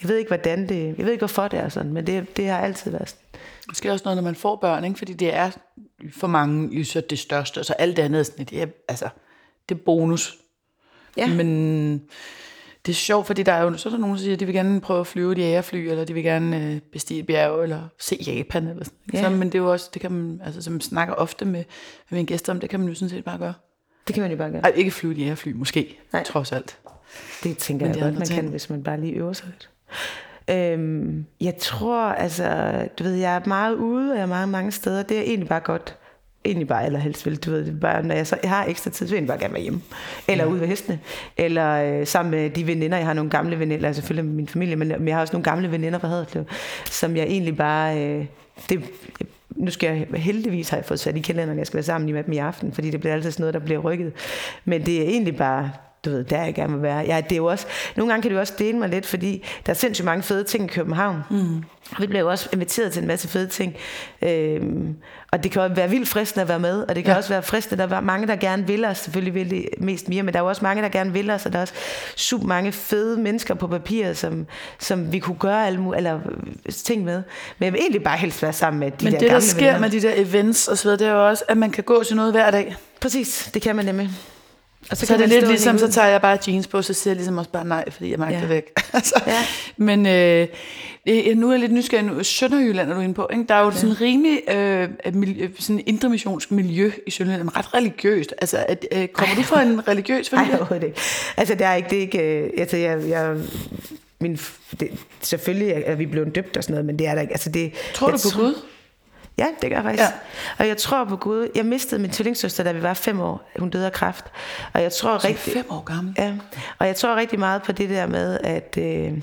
jeg ved ikke, hvordan det... Jeg ved ikke, hvorfor det er sådan, men det, det har altid været sådan. Det sker også noget, når man får børn, ikke? fordi det er for mange jo så det største, og så alt det andet er sådan, det er, altså, det er bonus. Ja. Men det er sjovt, fordi der er jo så er der nogen, der siger, at de vil gerne prøve at flyve et jægerfly, eller de vil gerne øh, bestige et bjerg, eller se Japan, eller sådan. Ja. Så, men det er jo også, det kan man, altså som snakker ofte med, med mine gæster om, det kan man jo sådan set bare gøre. Det kan man jo bare gøre. Ej, ikke flyve et jægerfly, måske, Nej. trods alt. Det tænker men jeg godt, man ting. kan, hvis man bare lige øver sig lidt. Øhm, jeg tror, altså, du ved, jeg er meget ude, og jeg er meget mange steder. Det er egentlig bare godt. Egentlig bare allerhelst vil, du ved, det bare, når jeg, så, jeg har ekstra tid, så vil jeg bare gerne være hjemme. Eller ja. ude ved hestene. Eller øh, sammen med de veninder, jeg har nogle gamle veninder, altså selvfølgelig med min familie, men, men jeg har også nogle gamle veninder fra Haderslev, som jeg egentlig bare, øh, det, nu skal jeg heldigvis have fået sat i kalenderen, jeg skal være sammen med dem i aften, fordi det bliver altid sådan noget, der bliver rykket. Men det er egentlig bare du ved, der jeg gerne vil være. Ja, det er jo også, nogle gange kan du også dele mig lidt, fordi der er sindssygt mange fede ting i København. Mm. Vi bliver jo også inviteret til en masse fede ting. Øhm, og det kan også være vildt fristende at være med, og det kan ja. også være fristende. Der er mange, der gerne vil os, selvfølgelig vil det mest mere, men der er jo også mange, der gerne vil os, og der er også super mange fede mennesker på papir, som, som vi kunne gøre alle eller ting med. Men jeg vil egentlig bare helst være sammen med de men der det, der sker venner. med de der events og så videre, det er jo også, at man kan gå til noget hver dag. Præcis, det kan man nemlig. Og så, så det er lidt ligesom, så tager jeg bare jeans på, så siger jeg ligesom også bare nej, fordi jeg magter ja. væk. altså, ja. Men øh, nu er jeg lidt nysgerrig. Nu, Sønderjylland er du inde på. Ikke? Der er jo ja. sådan rimelig øh, miljø, sådan indremissionsk miljø i Sønderjylland, ret religiøst. Altså, at, øh, kommer Ej, du fra en religiøs familie? Nej, overhovedet ikke. Altså, det er ikke, det er ikke øh, altså, jeg, jeg, min, det, selvfølgelig er vi blevet døbt og sådan noget, men det er der ikke. Altså, det, Tror du på Gud? Ja, det gør jeg faktisk. Ja. Og jeg tror på Gud. Jeg mistede min tvillingssøster, da vi var fem år. Hun døde af kræft. Og jeg tror Så rigtig... fem år gammel? Ja. Og jeg tror rigtig meget på det der med, at... Øh,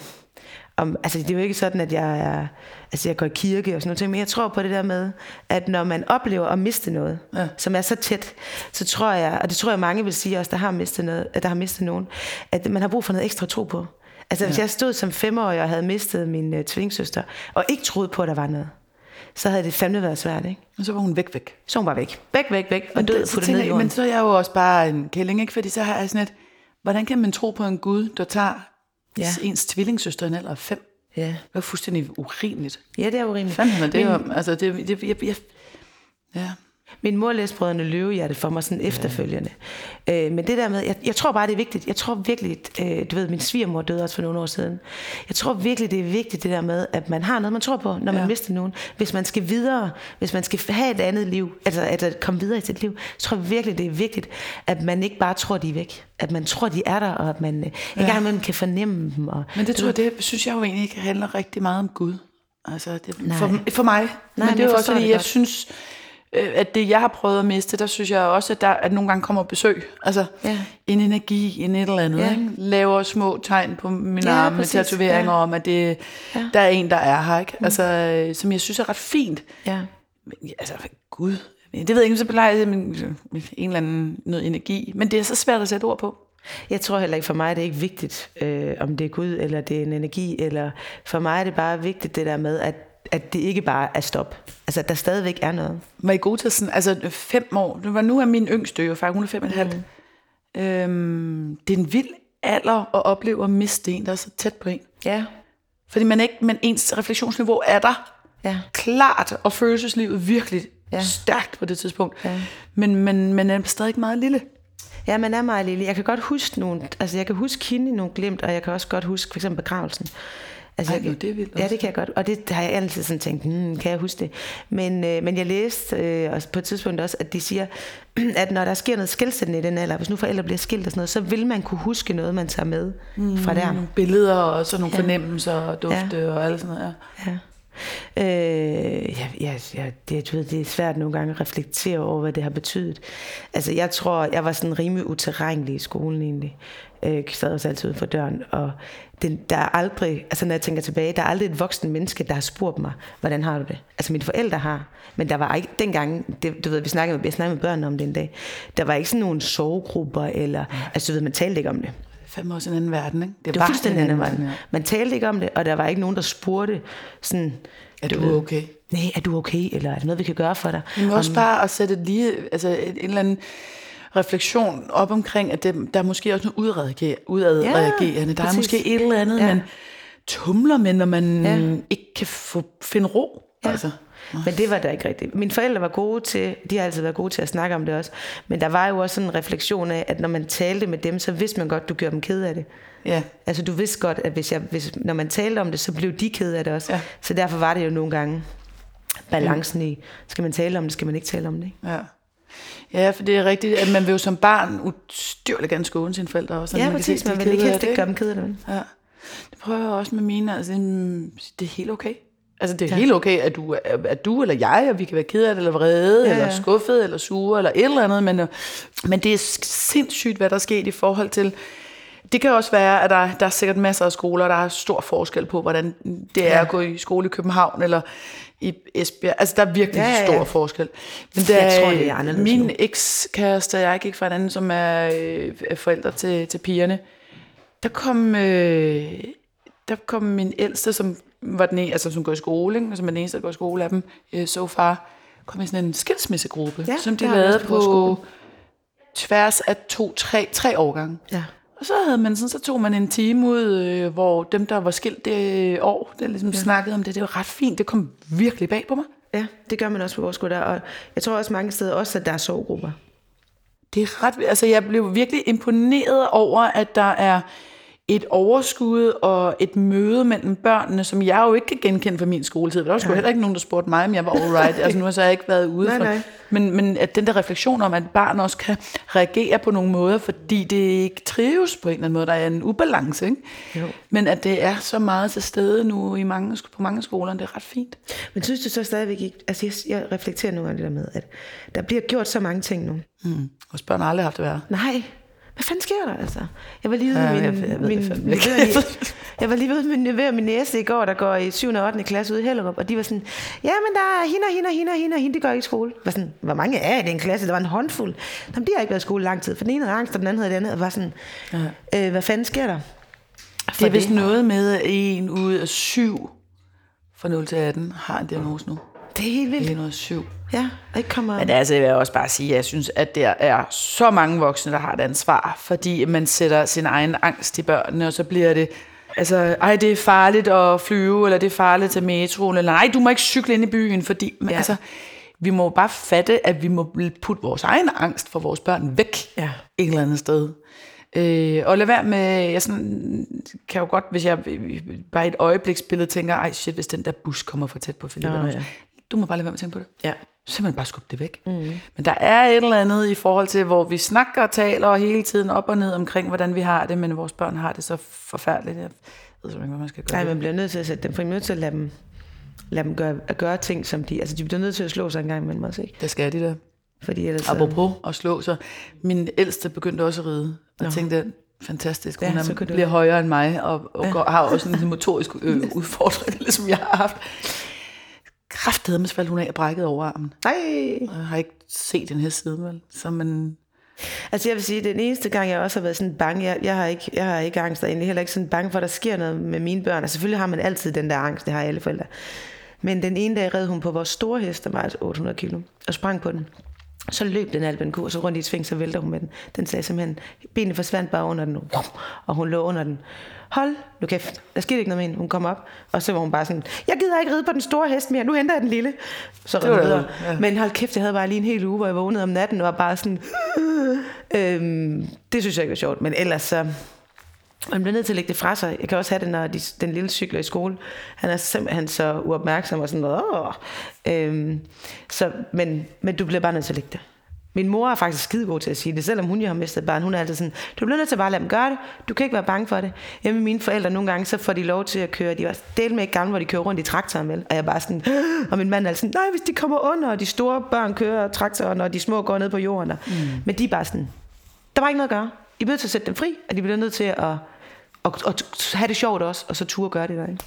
om, altså det er jo ikke sådan, at jeg er, altså jeg går i kirke og sådan noget, men jeg tror på det der med, at når man oplever at miste noget, ja. som er så tæt, så tror jeg, og det tror jeg mange vil sige også, der har mistet, noget, at der har mistet nogen, at man har brug for noget ekstra tro på. Altså hvis ja. jeg stod som femårig og havde mistet min uh, tvillingsøster, og ikke troede på, at der var noget, så havde det fandme været svært, ikke? Og så var hun væk, væk. Så hun var væk. Væk, væk, væk. Og død, så ned i Men så er jeg jo også bare en kælling, ikke? Fordi så har jeg sådan et, hvordan kan man tro på en Gud, der tager ja. ens tvillingssøster en alder af fem? Ja. Det er fuldstændig urimeligt. Ja, det er urimeligt. Fanden er det Men, jo, altså det, det, jeg, jeg, ja. Min mor læste Brødrene Løvehjerte for mig sådan ja. efterfølgende. Øh, men det der med, jeg, jeg tror bare, det er vigtigt. Jeg tror virkelig, øh, du ved, min svigermor døde også for nogle år siden. Jeg tror virkelig, det er vigtigt det der med, at man har noget, man tror på, når man ja. mister nogen. Hvis man skal videre, hvis man skal have et andet liv, altså at komme videre i sit liv, så tror jeg virkelig, det er vigtigt, at man ikke bare tror, de er væk. At man tror, de er der, og at man øh, ja. kan fornemme dem. Og, men det tror jeg, det synes jeg jo egentlig ikke handler rigtig meget om Gud. Altså, det, for, for mig. Nej, men det er jo også, fordi jeg, jeg synes at det, jeg har prøvet at miste, der synes jeg også, at der at nogle gange kommer besøg. Altså Ja. en energi, en et eller andet. Ja. Ikke? Laver små tegn på min Ja, arme med præcis. tatoveringer Ja. om, at det, Ja. der er en, der er her. Ikke? Altså, øh, som jeg synes er ret fint. Ja. Men, altså, gud, det ved jeg ikke, så plejer jeg men, en eller anden noget energi. Men det er så svært at sætte ord på. Jeg tror heller ikke, for mig er det ikke vigtigt, øh, om det er Gud, eller det er en energi, eller for mig er det bare vigtigt det der med, at, at det ikke bare er stop. Altså, at der stadigvæk er noget. Var I gode til sådan, altså fem år, det var nu er min yngste jo faktisk, hun er fem og et halvt. Mm. Øhm, det er en vild alder at opleve at miste en, der er så tæt på en. Ja. Fordi man ikke, men ens refleksionsniveau er der Ja. klart, og følelseslivet virkelig ja. stærkt på det tidspunkt. Ja. Men, men man er stadig meget lille. Ja, man er meget lille. Jeg kan godt huske nogle, altså jeg kan huske hende i nogle glimt, og jeg kan også godt huske for eksempel begravelsen. Altså, Ej, nå, det er vildt Ja, det kan jeg godt. Og det har jeg altid sådan tænkt, hmm, kan jeg huske det? Men, øh, men jeg læste øh, også på et tidspunkt også, at de siger, at når der sker noget skilsættende i den alder, hvis nu forældre bliver skilt og sådan noget, så vil man kunne huske noget, man tager med mm. fra der. Nogle billeder og sådan nogle ja. fornemmelser og dufte ja. og alt sådan noget. Ja. Ja. Øh, ja, ja, ja det, ved, det er svært nogle gange at reflektere over, hvad det har betydet. Altså, jeg tror, jeg var sådan rimelig uterrenelig i skolen egentlig. Øh, Jeg sad også altid uden for døren, og det, der er aldrig, altså når jeg tænker tilbage, der er aldrig et voksen menneske, der har spurgt mig, hvordan har du det? Altså mine forældre har, men der var ikke dengang, det, du ved, vi snakkede, jeg snakkede med børnene om det en dag, der var ikke sådan nogle sovegrupper, eller, altså du ved, man talte ikke om det. Fem år en anden verden, ikke? Det var fuldstændig anden verden. ja. Man talte ikke om det, og der var ikke nogen, der spurgte sådan, Er du du ved, okay? nej, er du okay, eller er der noget, vi kan gøre for dig? Men også bare at sætte lige, altså en eller anden refleksion op omkring, at det, der er måske også noget udreager, udadreagerende. Der præcis. er måske et eller andet, Ja. ja. man tumler med, når man Ja. ja. ikke kan få, finde ro. Ja. Altså. Men det var der ikke rigtigt. Mine forældre var gode til, de har altid været gode til at snakke om det også, men der var jo også sådan en refleksion af, at når man talte med dem, så vidste man godt, du gjorde dem ked af det. Ja. Altså du vidste godt, at hvis jeg, hvis, når man talte om det, så blev de ked af det også. Ja. Så derfor var det jo nogle gange balancen i, skal man tale om det, skal man ikke tale om det. Ikke? Ja. Ja, for det er rigtigt, at man vil jo som barn ustyrligt gerne skåne sine forældre også. Ja, man kan se, præcis, de er man vil kede ikke helst det, ikke gøre dem ked af det. Ja. Det prøver jeg også med mine. Altså, det er helt okay. Altså, det er ja. helt okay, at du, at du eller jeg, og vi kan være ked af det, eller vrede, Ja, ja, ja. eller skuffet, eller sure, eller et eller andet. Men, øh, men det er sindssygt, hvad der er sket i forhold til... Det kan også være, at der, der er sikkert masser af skoler, der har stor forskel på, hvordan det er Ja. at gå i skole i København, eller i Esbjerg. Altså, der er virkelig Ja, ja, stor forskel. Men Jeg tror, det er anderledes Min ekskæreste jeg gik fra en anden, som er, øh, er forældre til, til pigerne. Der kom, øh, der kom min ældste, som var den ene, altså som går i skole, ikke? som er den eneste, der går i skole af dem, øh, so far, kom i sådan en skilsmissegruppe, Ja, som de lavede på på tværs af to, tre, tre årgange. Ja. Og så havde man sådan, så tog man en time ud, øh, hvor dem, der var skilt det år, der ligesom ja. snakkede om det. Det var ret fint. Det kom virkelig bag på mig. ja, det gør man også på vores skole. der. Og jeg tror også mange steder også, at der er sovegrupper. Det er ret, altså jeg blev virkelig imponeret over, at der er et overskud og et møde mellem børnene, som jeg jo ikke kan genkende fra min skoletid. Der var sgu heller ikke nogen, der spurgte mig, om jeg var alright. altså nu har så jeg ikke været ude Nej, for. nej. Men, men at den der refleksion om, at barn også kan reagere på nogle måder, fordi det ikke trives på en eller anden måde. Der er en ubalance, ikke? Jo. Men at det er så meget til stede nu i mange, på mange skoler, det er ret fint. Men synes du så stadigvæk ikke, altså jeg, jeg reflekterer nogle gange det der med, at der bliver gjort så mange ting nu. Mm. Vores børn har aldrig haft det værre. Nej, hvad fanden sker der altså? Jeg var lige ude Ja, jeg min, ved- jeg ved min, det jeg var lige ude med min nevø og min næse i går, der går i 7. og 8. klasse ude i Hellerup, og de var sådan, ja, men der er hende og hende og hende og hende hende, de går ikke i skole. Jeg var sådan, hvor mange er i den klasse? Der var en håndfuld. Jamen, de har ikke været i skole lang tid, for den ene havde angst, og den anden havde det andet, og var sådan, ja. øh, hvad fanden sker der? Det er vist noget med, at en ud af syv fra 0 til 18 har en diagnose nu. Det er helt vildt. 107. Ja, og ikke kommer... Men altså, jeg vil også bare sige, at jeg synes, at der er så mange voksne, der har et ansvar, fordi man sætter sin egen angst i børnene, og så bliver det, altså, ej, det er farligt at flyve, eller det er farligt til metroen, eller nej, du må ikke cykle ind i byen, fordi, Ja. altså, vi må bare fatte, at vi må putte vores egen angst for vores børn væk Ja. et eller andet sted. Øh, og lad være med, jeg sådan, kan jo godt, hvis jeg bare i et øjebliksbillede tænker, ej shit, hvis den der bus kommer for tæt på Philip, ja. ja. du må bare lade være med at tænke på det Ja. Simpelthen bare skubbe det væk. Mm. Men der er et eller andet i forhold til, hvor vi snakker og taler og hele tiden op og ned omkring, hvordan vi har det, men vores børn har det så forfærdeligt. Jeg ved ikke, hvad man skal gøre. Nej, man bliver nødt til at sætte dem fri, nødt til at lade dem lade dem gøre, at gøre ting, som de... Altså, de bliver nødt til at slå sig en gang imellem også, ikke? Det skal de da. Fordi ellers... Apropos at slå sig. Min ældste begyndte også at ride. Og jeg tænkte, fantastisk. Hun Ja, er, bliver højere end mig, og, og går, har også en motorisk øh, udfordring, ligesom jeg har haft. Kraftedeme faldt hun af og brækket overarmen. Nej! Og Jeg har ikke set den her side, vel? Så man, Altså jeg vil sige, den eneste gang, jeg også har været sådan bange, jeg, jeg, har, ikke, jeg har ikke angst, og egentlig heller ikke sådan bange for, at der sker noget med mine børn. Altså selvfølgelig har man altid den der angst, det har alle forældre. Men den ene dag red hun på vores store hest, der var altså 800 kilo, og sprang på den. Så løb den Alpen og så rundt i et sving, så vælter hun med den. Den sagde simpelthen, benene forsvandt bare under den, og hun lå under den. Hold nu kæft, der skete ikke noget med hende. Hun kom op, og så var hun bare sådan, jeg gider ikke ride på den store hest mere, nu henter jeg den lille. Så red var videre. ja. Men hold kæft, jeg havde bare lige en hel uge, hvor jeg vågnede om natten, og var bare sådan, øhm, det synes jeg ikke var sjovt. Men ellers så, man bliver nødt til at lægge det fra sig. Jeg kan også have det, når de, den lille cykler i skole. Han er simpelthen så uopmærksom og sådan noget. Åh. Øhm, så, men, men du bliver bare nødt til at lægge det. Min mor er faktisk skidegod til at sige det, selvom hun jo har mistet et barn. Hun er altid sådan, du bliver nødt til at bare lade dem gøre det. Du kan ikke være bange for det. Hjemme med mine forældre nogle gange, så får de lov til at køre. De var del med ikke gamle, hvor de kører rundt i traktoren, vel? Og jeg er bare sådan, og min mand er sådan, nej, hvis de kommer under, og de store børn kører traktoren, og de små går ned på jorden. Mm. Men de er bare sådan, der var ikke noget at gøre. I bliver nødt til at sætte dem fri, og de bliver nødt til at, at, at have det sjovt også, og så turde gøre det der, ikke?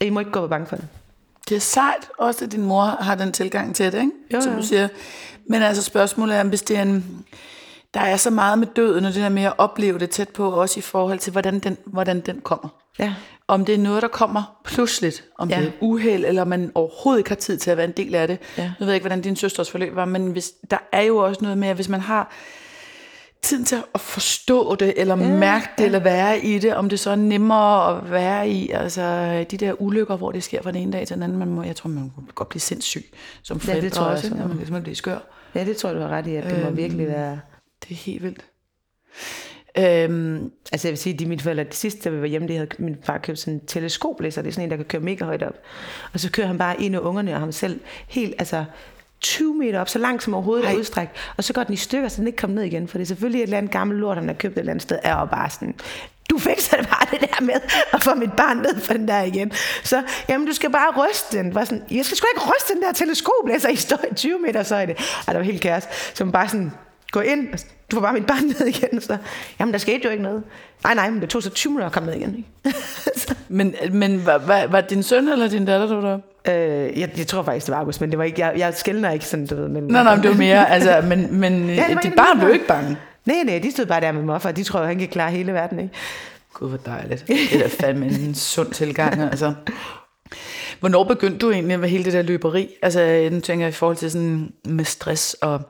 Og I må ikke gå og bange for det. det er sejt også, at din mor har den tilgang til det, ikke? Jo, som jo. du siger. Men altså spørgsmålet er, om hvis det er en, der er så meget med døden, og det der med at opleve det tæt på, også i forhold til, hvordan den, hvordan den kommer. Ja. Om det er noget, der kommer pludseligt, om. Ja. det er uheld, eller man overhovedet ikke har tid til at være en del af det. Ja. Nu ved jeg ikke, hvordan din søsters forløb var, men hvis, der er jo også noget med, at hvis man har tiden til at forstå det, eller ja, mærke det, ja. eller være i det, om det så er nemmere at være i, altså de der ulykker, hvor det sker fra den ene dag til den anden, man må, jeg tror, man kan godt blive sindssyg som forældre tror jeg også, og man kan simpelthen blive skør. ja, det tror du har ret i, at det må virkelig være... Det er helt vildt. Øhm, Altså jeg vil sige, de mine forældre, det sidste, da vi var hjemme, de havde min far købt sådan en teleskoplæser, det er sådan en, der kan køre mega højt op. Og så kører han bare en af ungerne og ham selv helt, altså 20 meter op, så langt som overhovedet er Ej. udstrækt. Og så går den i stykker, så den ikke kommer ned igen. For det er selvfølgelig et eller andet gammelt lort, han har købt et eller andet sted, er jo bare sådan, du fikser det bare det der med at få mit barn ned for den der igen. Så, jamen du skal bare ryste den. Bare sådan, jeg skal sgu ikke ryste den der teleskoplæser, I står i 20 meter højde. Ej, der var helt kaos. Så man bare sådan, gå ind, og du får bare mit barn ned igen. Så, jamen der skete jo ikke noget. Nej, nej, men det tog så 20 minutter at komme ned igen. Ikke? men men var, var, var din søn eller din datter, der var deroppe? øh, jeg, jeg, tror faktisk, det var August, men det var ikke, jeg, jeg skældner ikke sådan, du ved. Men, Nej, nej, men det var mere, altså, men, men det ja, en dit barn blev ikke bange. Nej, nej, de stod bare der med moffer, og de tror, han kan klare hele verden, ikke? Gud, hvor dejligt. Det er fandme en sund tilgang, altså. Hvornår begyndte du egentlig med hele det der løberi? Altså, nu tænker jeg i forhold til sådan med stress og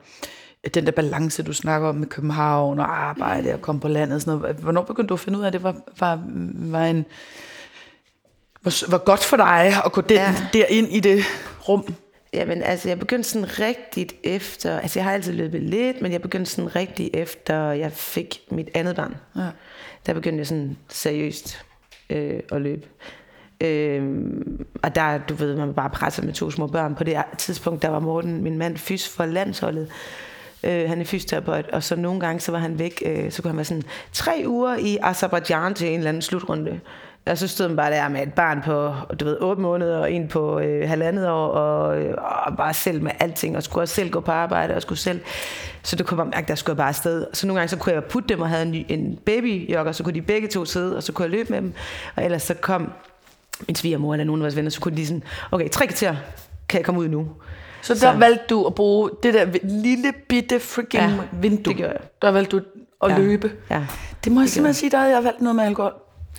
den der balance, du snakker om med København og arbejde og komme på landet og sådan noget. Hvornår begyndte du at finde ud af, at det var, var, var en... Var, var godt for dig at gå den, ja. Derind i det rum? Jamen, altså, jeg begyndte sådan rigtigt efter... Altså, jeg har altid løbet lidt, men jeg begyndte sådan rigtigt efter, jeg fik mit andet barn. Ja. Der begyndte jeg sådan seriøst øh, at løbe. Øh, og der, du ved, man var bare presset med to små børn. På det tidspunkt, der var Morten, min mand, fys for landsholdet. Øh, han er fysioterapeut, og så nogle gange, så var han væk, øh, så kunne han være sådan tre uger i Azerbaijan til en eller anden slutrunde. Og så stod man bare der med et barn på, du ved, otte måneder, og en på øh, halvandet år, og, øh, og bare selv med alting, og skulle også selv gå på arbejde, og skulle selv... Så det kunne man mærke, der skulle jeg bare afsted. Så nogle gange, så kunne jeg putte dem, og havde en, ny- en babyjogger, så kunne de begge to sidde, og så kunne jeg løbe med dem. Og ellers så kom min svigermor eller nogen af vores venner, så kunne de sådan, okay, tre kvarter, kan jeg komme ud nu? Så der så. valgte du at bruge det der lille bitte freaking ja, vindue. det gjorde jeg. Der valgte du at Ja. løbe. Ja. Det må jeg simpelthen sige, der havde jeg valgt noget med alkohol.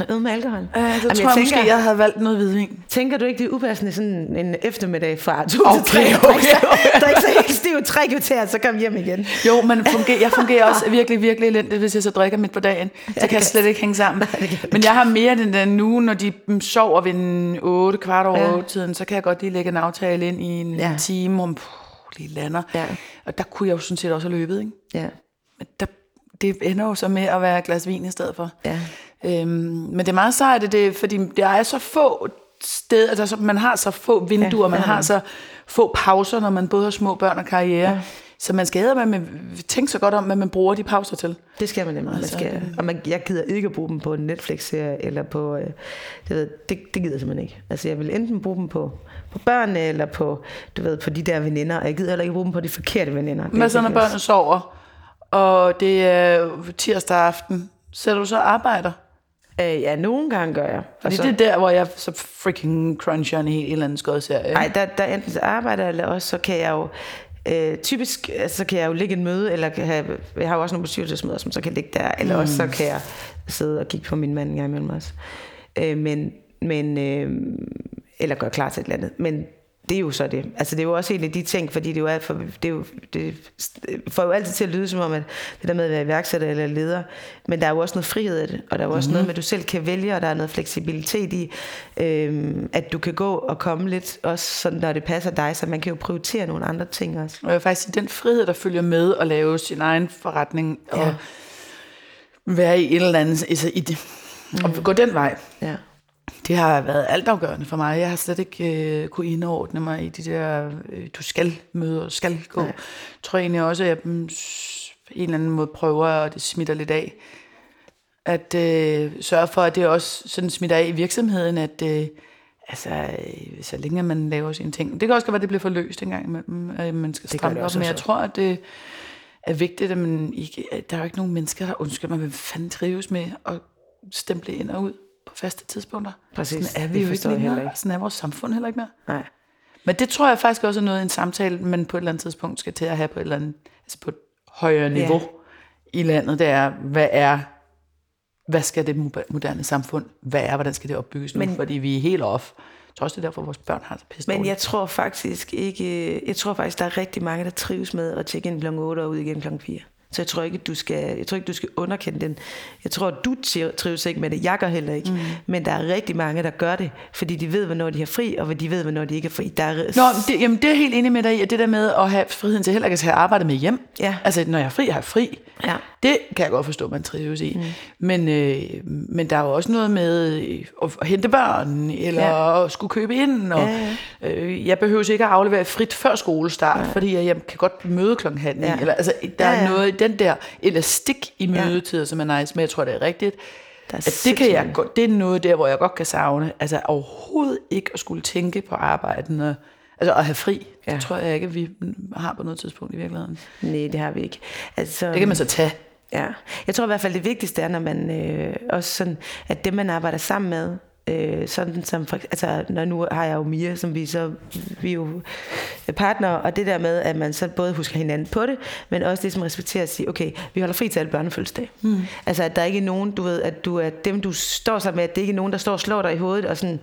Noget med alkohol? Uh, der Jamen, tror jeg, jeg tænker, måske, jeg havde valgt noget hvidvin. Tænker du ikke, det er upassende sådan en eftermiddag fra to Okay, til tre? okay, okay. Der er ikke så helt stiv tre kvarter, så kom hjem igen. Jo, men fungerer, jeg fungerer også virkelig, virkelig elendigt, hvis jeg så drikker midt på dagen. Så kan jeg slet ikke hænge sammen. Men jeg har mere den der nu, når de sover ved en 8, kvart over Ja. 8 tiden, så kan jeg godt lige lægge en aftale ind i en Ja. time, om puh, lige lander. Ja. Og der kunne jeg jo sådan set også have løbet, ikke? Ja. Men der, det ender jo så med at være et glas vin i stedet for. Ja. Øhm, men det er meget sejt, at det, fordi der er så få steder, altså så- man har så få vinduer, ja, man det har så få pauser, når man både har små børn og karriere. Ja. Så man skal med, med tænke så godt om, hvad man bruger de pauser til. Det skal man nemlig. Altså, man skal, det- og man, jeg gider ikke at bruge dem på en Netflix-serie, eller på, øh, det, ved, det, det gider jeg simpelthen ikke. Altså jeg vil enten bruge dem på, på børnene, eller på, du ved, på de der veninder, og jeg gider heller ikke bruge dem på de forkerte veninder. Det er Hvad så, når børnene sover, og det er tirsdag aften, så du så arbejder? Øh, ja, nogle gange gør jeg. Fordi så, det er der, hvor jeg så freaking cruncher en helt eller anden skødserie. Nej, der, der enten så arbejder, eller også så kan jeg jo øh, typisk, altså, så kan jeg jo ligge et møde, eller kan have, jeg har jo også nogle bestyrelsesmøder, som så kan ligge der, eller mm. også så kan jeg sidde og kigge på min mand en gang imellem også. Øh, men, men, øh, eller gøre klar til et eller andet. Men det er jo så det. Altså det er jo også en af de ting, fordi det er jo, alt for, det, er jo det får jo altid til at lyde som om, at det der med at være iværksætter eller leder, men der er jo også noget frihed i det, og der er jo også mm-hmm. noget med, at du selv kan vælge, og der er noget fleksibilitet i, øhm, at du kan gå og komme lidt, også sådan, når det passer dig, så man kan jo prioritere nogle andre ting også. Og faktisk den frihed, der følger med at lave sin egen forretning, og Ja. være i et eller andet, altså i det, og gå den vej, Ja. Det har været altafgørende for mig. Jeg har slet ikke øh, kunne indordne mig i de der, øh, du skal møde og skal gå. Jeg tror egentlig også, at jeg mm, på en eller anden måde prøver, og det smitter lidt af, at øh, sørge for, at det også sådan smitter af i virksomheden, at øh, altså, øh, så længe man laver sine ting. Det kan også godt være, at det bliver for løst en gang imellem, at man skal stramme op, men jeg tror, at det er vigtigt, at man ikke, at der er jo ikke nogen mennesker, der undskyld mig, hvem fanden trives med at stemple ind og ud på faste tidspunkter. Præcis. Sådan er vi jo ikke længere. ikke. Sådan er vores samfund heller ikke mere. Nej. Men det tror jeg faktisk også er noget, en samtale, man på et eller andet tidspunkt skal til at have på et eller andet, altså på et højere niveau ja. i landet. Det er, hvad er, hvad skal det mo- moderne samfund være? Hvordan skal det opbygges nu? Men- Fordi vi er helt off. Jeg tror også, det er derfor, vores børn har det pisse Men jeg tror faktisk ikke, jeg tror faktisk, der er rigtig mange, der trives med at tjekke ind kl. 8 og ud igen kl. 4. Så jeg tror ikke, du skal, jeg tror ikke, du skal underkende den. Jeg tror, du tri- trives ikke med det. Jeg gør heller ikke. Mm. Men der er rigtig mange, der gør det, fordi de ved, hvornår de har fri, og hvad de ved, hvornår de ikke er fri. Der er, Nå, det, jamen, det er jeg helt enig med dig i, at det der med at have friheden til heller ikke at have arbejdet med hjem. Ja. Altså, når jeg er fri, har jeg fri. Ja. Det kan jeg godt forstå, man trives i. Mm. Men, øh, men der er jo også noget med øh, at, hente børn, eller ja. at skulle købe ind. Og, Ja, ja. Øh, jeg behøver ikke at aflevere frit før skolestart, ja. fordi jeg, jeg kan godt møde klokken halv. Ja. Eller, altså, der Ja, ja, er noget den der elastik i mødetider, som er nice, men jeg tror, det er rigtigt. Der er at det, kan jeg godt, det er noget der, hvor jeg godt kan savne. Altså overhovedet ikke at skulle tænke på arbejden. Og, altså at have fri. Ja. Ja. Det tror jeg ikke, at vi har på noget tidspunkt i virkeligheden. Nej, det har vi ikke. Altså, Det kan man så tage. Ja, jeg tror i hvert fald, det vigtigste er, når man øh, også sådan, at det, man arbejder sammen med, øh, sådan som, for, altså, når nu har jeg jo Mia, som vi så, vi er jo partnere, og det der med, at man så både husker hinanden på det, men også det som respekterer at sige, okay, vi holder fri til alle børnefødselsdag. Mm. Altså, at der ikke er nogen, du ved, at du er dem, du står sammen med, at det ikke er nogen, der står og slår dig i hovedet, og sådan,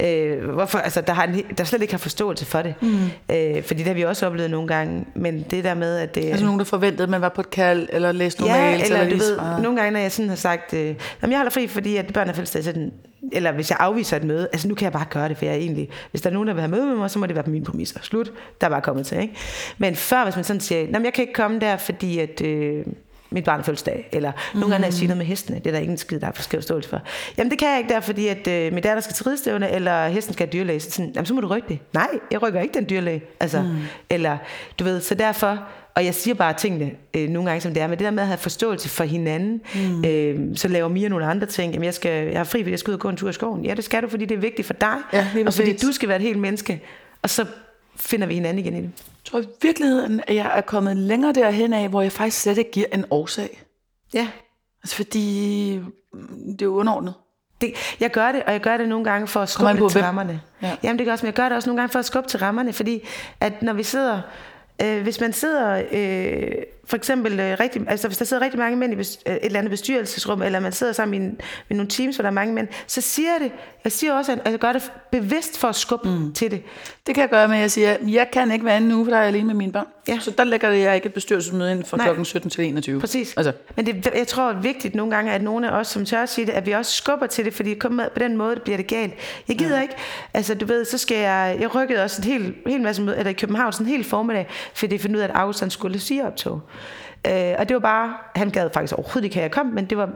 øh, hvorfor, altså, der, har en, der slet ikke har forståelse for det. Mm. Øh, fordi det har vi også oplevet nogle gange, men det der med, at det Altså nogen, der forventede, at man var på et kald, eller læste nogle Ja, mails, eller, eller du ved, svarede. nogle gange, når jeg sådan har sagt, øh, jeg holder fri, fordi at børn er fødselsdag, så er den, eller hvis jeg afviser et møde, altså nu kan jeg bare gøre det, for jeg er egentlig, hvis der er nogen, der vil have møde med mig, så må det være på mine præmisser. Slut. Der er bare kommet til, ikke? Men før, hvis man sådan siger, jeg kan ikke komme der, fordi at, øh, mit barn fødselsdag, eller mm. nogle gange, når jeg noget med hestene, det er der ikke en skid, der er forståelse for. Jamen det kan jeg ikke der, fordi at øh, min datter skal til ridestævne, eller hesten skal have dyrlæge. Så, sådan, jamen så må du rykke det. Nej, jeg rykker ikke den dyrlæge. Altså, mm. Eller, du ved, så derfor, og jeg siger bare tingene øh, nogle gange, som det er, men det der med at have forståelse for hinanden, mm. øh, så laver Mia nogle andre ting. Jamen, jeg, skal, jeg har fri, fordi jeg skal ud og gå en tur i skoven. Ja, det skal du, fordi det er vigtigt for dig, Ja, og fordi du skal være et helt menneske. Og så finder vi hinanden igen i det. Jeg tror i virkeligheden, at jeg er kommet længere derhen af, hvor jeg faktisk slet ikke giver en årsag. Ja, Altså fordi mm, det er jo underordnet. Det, jeg gør det, og jeg gør det nogle gange for at skubbe på, til hvem. rammerne. Ja. Jamen det gør også, men jeg gør det også nogle gange for at skubbe til rammerne, fordi at når vi sidder, øh, hvis man sidder, øh, for eksempel, øh, rigtig, altså hvis der sidder rigtig mange mænd i øh, et eller andet bestyrelsesrum, eller man sidder sammen i, en, i nogle teams, hvor der er mange mænd, så siger jeg det, jeg siger også, at jeg gør det bevidst for at skubbe mm. til det. Det kan jeg gøre med, at jeg siger, jeg kan ikke være inde nu, for der er jeg alene med mine børn. Ja. Så der lægger jeg ikke et bestyrelsesmøde ind fra Nej. klokken 17 til 21. Præcis. Altså, Men det, jeg tror, det er vigtigt nogle gange, at nogle af os, som tør at sige det, at vi også skubber til det, fordi kun med, på den måde bliver det galt. Jeg gider ja. ikke. Altså, du ved, så skal jeg... Jeg rykkede også en hel, hel masse møde, eller i København sådan en hel formiddag, fordi jeg fandt ud af, at han skulle sige optog. Øh, og det var bare... Han gad faktisk overhovedet ikke at jeg kom, men det var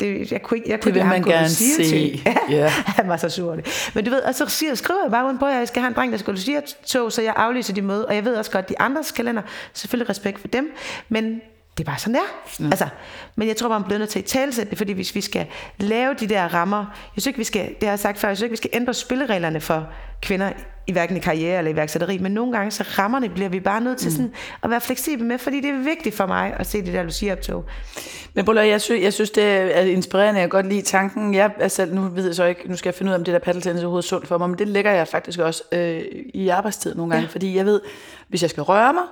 det, jeg kunne ikke, jeg kunne vil ikke lade man gerne Lucia se. til. Ja. han var så sur. Men du ved, og så siger, skriver jeg bare rundt på, at jeg skal have en dreng, der skal Lucia tog, så jeg aflyser de møde. Og jeg ved også godt, de andres kalender, selvfølgelig respekt for dem, men det er bare sådan der. Ja. Altså, men jeg tror bare, man bliver nødt til at talsætte det, fordi hvis vi skal lave de der rammer, jeg synes ikke, vi skal, det har jeg sagt før, jeg synes ikke, vi skal ændre spillereglerne for kvinder i hverken i karriere eller iværksætteri, men nogle gange så rammerne bliver vi bare nødt til sådan at være fleksible med, fordi det er vigtigt for mig at se det der Lucia-optog. Men Buller, jeg, synes, jeg synes, det er inspirerende. Jeg kan godt lide tanken. Jeg er selv, nu ved jeg så ikke, nu skal jeg finde ud af, om det der paddeltennis er overhovedet sundt for mig, men det lægger jeg faktisk også øh, i arbejdstid nogle gange, ja. fordi jeg ved, hvis jeg skal røre mig,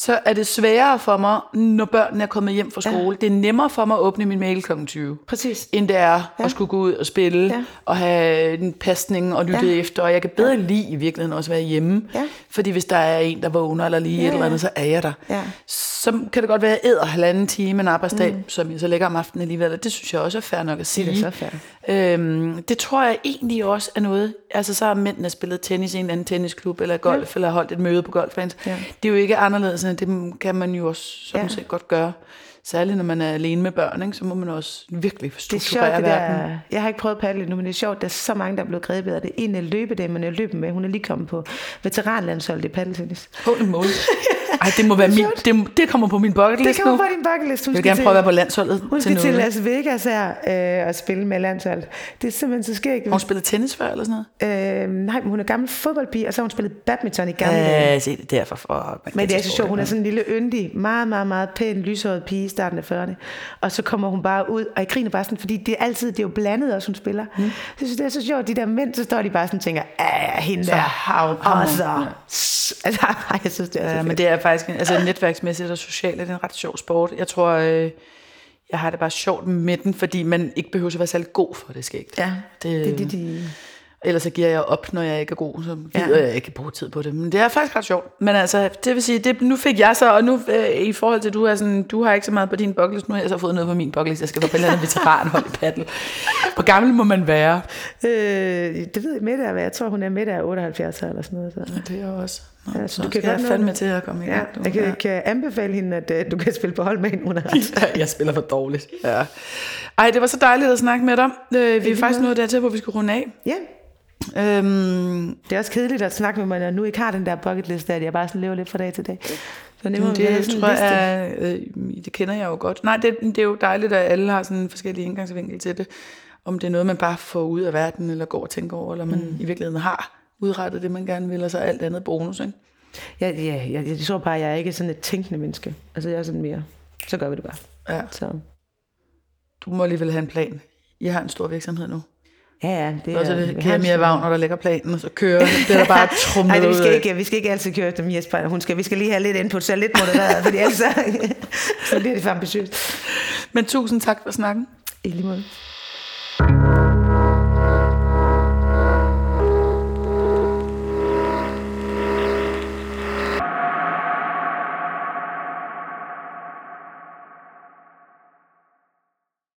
så er det sværere for mig, når børnene er kommet hjem fra skole. Ja. Det er nemmere for mig at åbne min mail kl. 20. Præcis. End det er ja. at skulle gå ud og spille, Ja. og have en pasning og lytte Ja. efter. Og jeg kan bedre ja. lide i virkeligheden også at være hjemme. Ja. Fordi hvis der er en, der vågner eller lige Ja, ja, et eller andet, så er jeg der. Ja. Så kan det godt være, at jeg æder halvanden time en arbejdsdag, mm. som jeg så lægger om aftenen alligevel. Og det synes jeg også er fair nok at sige. Det er så fair. Øhm, det tror jeg egentlig også er noget, altså så har mændene spillet tennis i en anden tennisklub, eller golf, ja. eller holdt et møde på golfbanen. Ja. Det er jo ikke anderledes, det kan man jo også sådan Ja. set godt gøre. Særligt når man er alene med børn, ikke, så må man også virkelig Det er strukturere sjovt, det verden. der, jeg har ikke prøvet paddle nu, men det er sjovt, der er så mange, der er blevet grebet af det. En af løbedæmmerne, jeg løber med, hun er lige kommet på veteranlandsholdet i paddeltennis. Holy moly. Ej, det må være min, det, det kommer på min bucket Det list kommer nu. på din bucket list. Hun Jeg vil gerne til- prøve at være på landsholdet Hun til skal til noget. Las Vegas her øh, og spille med landsholdet. Det er simpelthen så skægt. Har hun spillet tennis før, eller sådan noget? Øh, nej, men hun er gammel fodboldpige, og så har hun spillet badminton i gamle dage. Ja, se det er derfor. For, Men det er så sjovt, hun er sådan en lille yndig, meget, meget, meget pæn, lyshåret pige starten af 40'erne. Og så kommer hun bare ud, og jeg griner bare sådan, fordi det er altid, det er jo blandet også, hun spiller. Mm. Jeg synes, det er så sjovt, de der mænd, så står de bare sådan og tænker, ja, hende Så der. hav- Og så, altså, ej, jeg synes, det er så Ja, men det er faktisk, en- altså netværksmæssigt og socialt er det en ret sjov sport. Jeg tror, øh, jeg har det bare sjovt med den, fordi man ikke behøver at være særlig god for det skægt. Ja, det, det det, de... Ellers så giver jeg op, når jeg ikke er god, så gider ja. jeg ikke bruge tid på det. Men det er faktisk ret sjovt. Men altså, det vil sige, det, nu fik jeg så, og nu øh, i forhold til, du er sådan, du har ikke så meget på din bucketlist, nu har jeg så fået noget på min bucketlist. Jeg skal på et veteranhold i paddle. Hvor gammel må man være? Øh, det ved jeg, Mette er, hvad jeg tror, hun er Mette er 78 eller sådan noget. Så. Ja, det er også. Nå, Ja, så du kan jeg fandme til at komme i Ja, gang. jeg kan, kan anbefale hende, at uh, du kan spille på hold med hende, hun jeg spiller for dårligt. Ja. Ej, det var så dejligt at snakke med dig. Øh, vi er faktisk nået dertil, hvor vi skal runde af. Ja, Øhm, det er også kedeligt at snakke med mig, når jeg nu ikke har den der bucket list, at jeg bare sådan lever lidt fra dag til dag. Så det, må det, det tror liste. jeg, øh, det kender jeg jo godt. Nej, det, det er jo dejligt, at alle har sådan en forskellig indgangsvinkel til det. Om det er noget, man bare får ud af verden, eller går og tænker over, eller man mm. i virkeligheden har udrettet det, man gerne vil, og så alt andet bonus. Ikke? Ja, ja, jeg, jeg tror bare, at jeg er ikke sådan et tænkende menneske. Altså, jeg er sådan mere, så gør vi det bare. Ja. Så, Du må alligevel have en plan. I har en stor virksomhed nu. Ja, ja, det Og så er det stor- Wagner, der lægger planen, og så kører det. Er der bare trumlet Nej, vi, skal ikke, vi skal ikke altid køre efter Jesper. Hun skal, vi skal lige have lidt input, så lidt modereret, fordi ellers så, så bliver det for ambitiøst. Men tusind tak for snakken. I lige måde.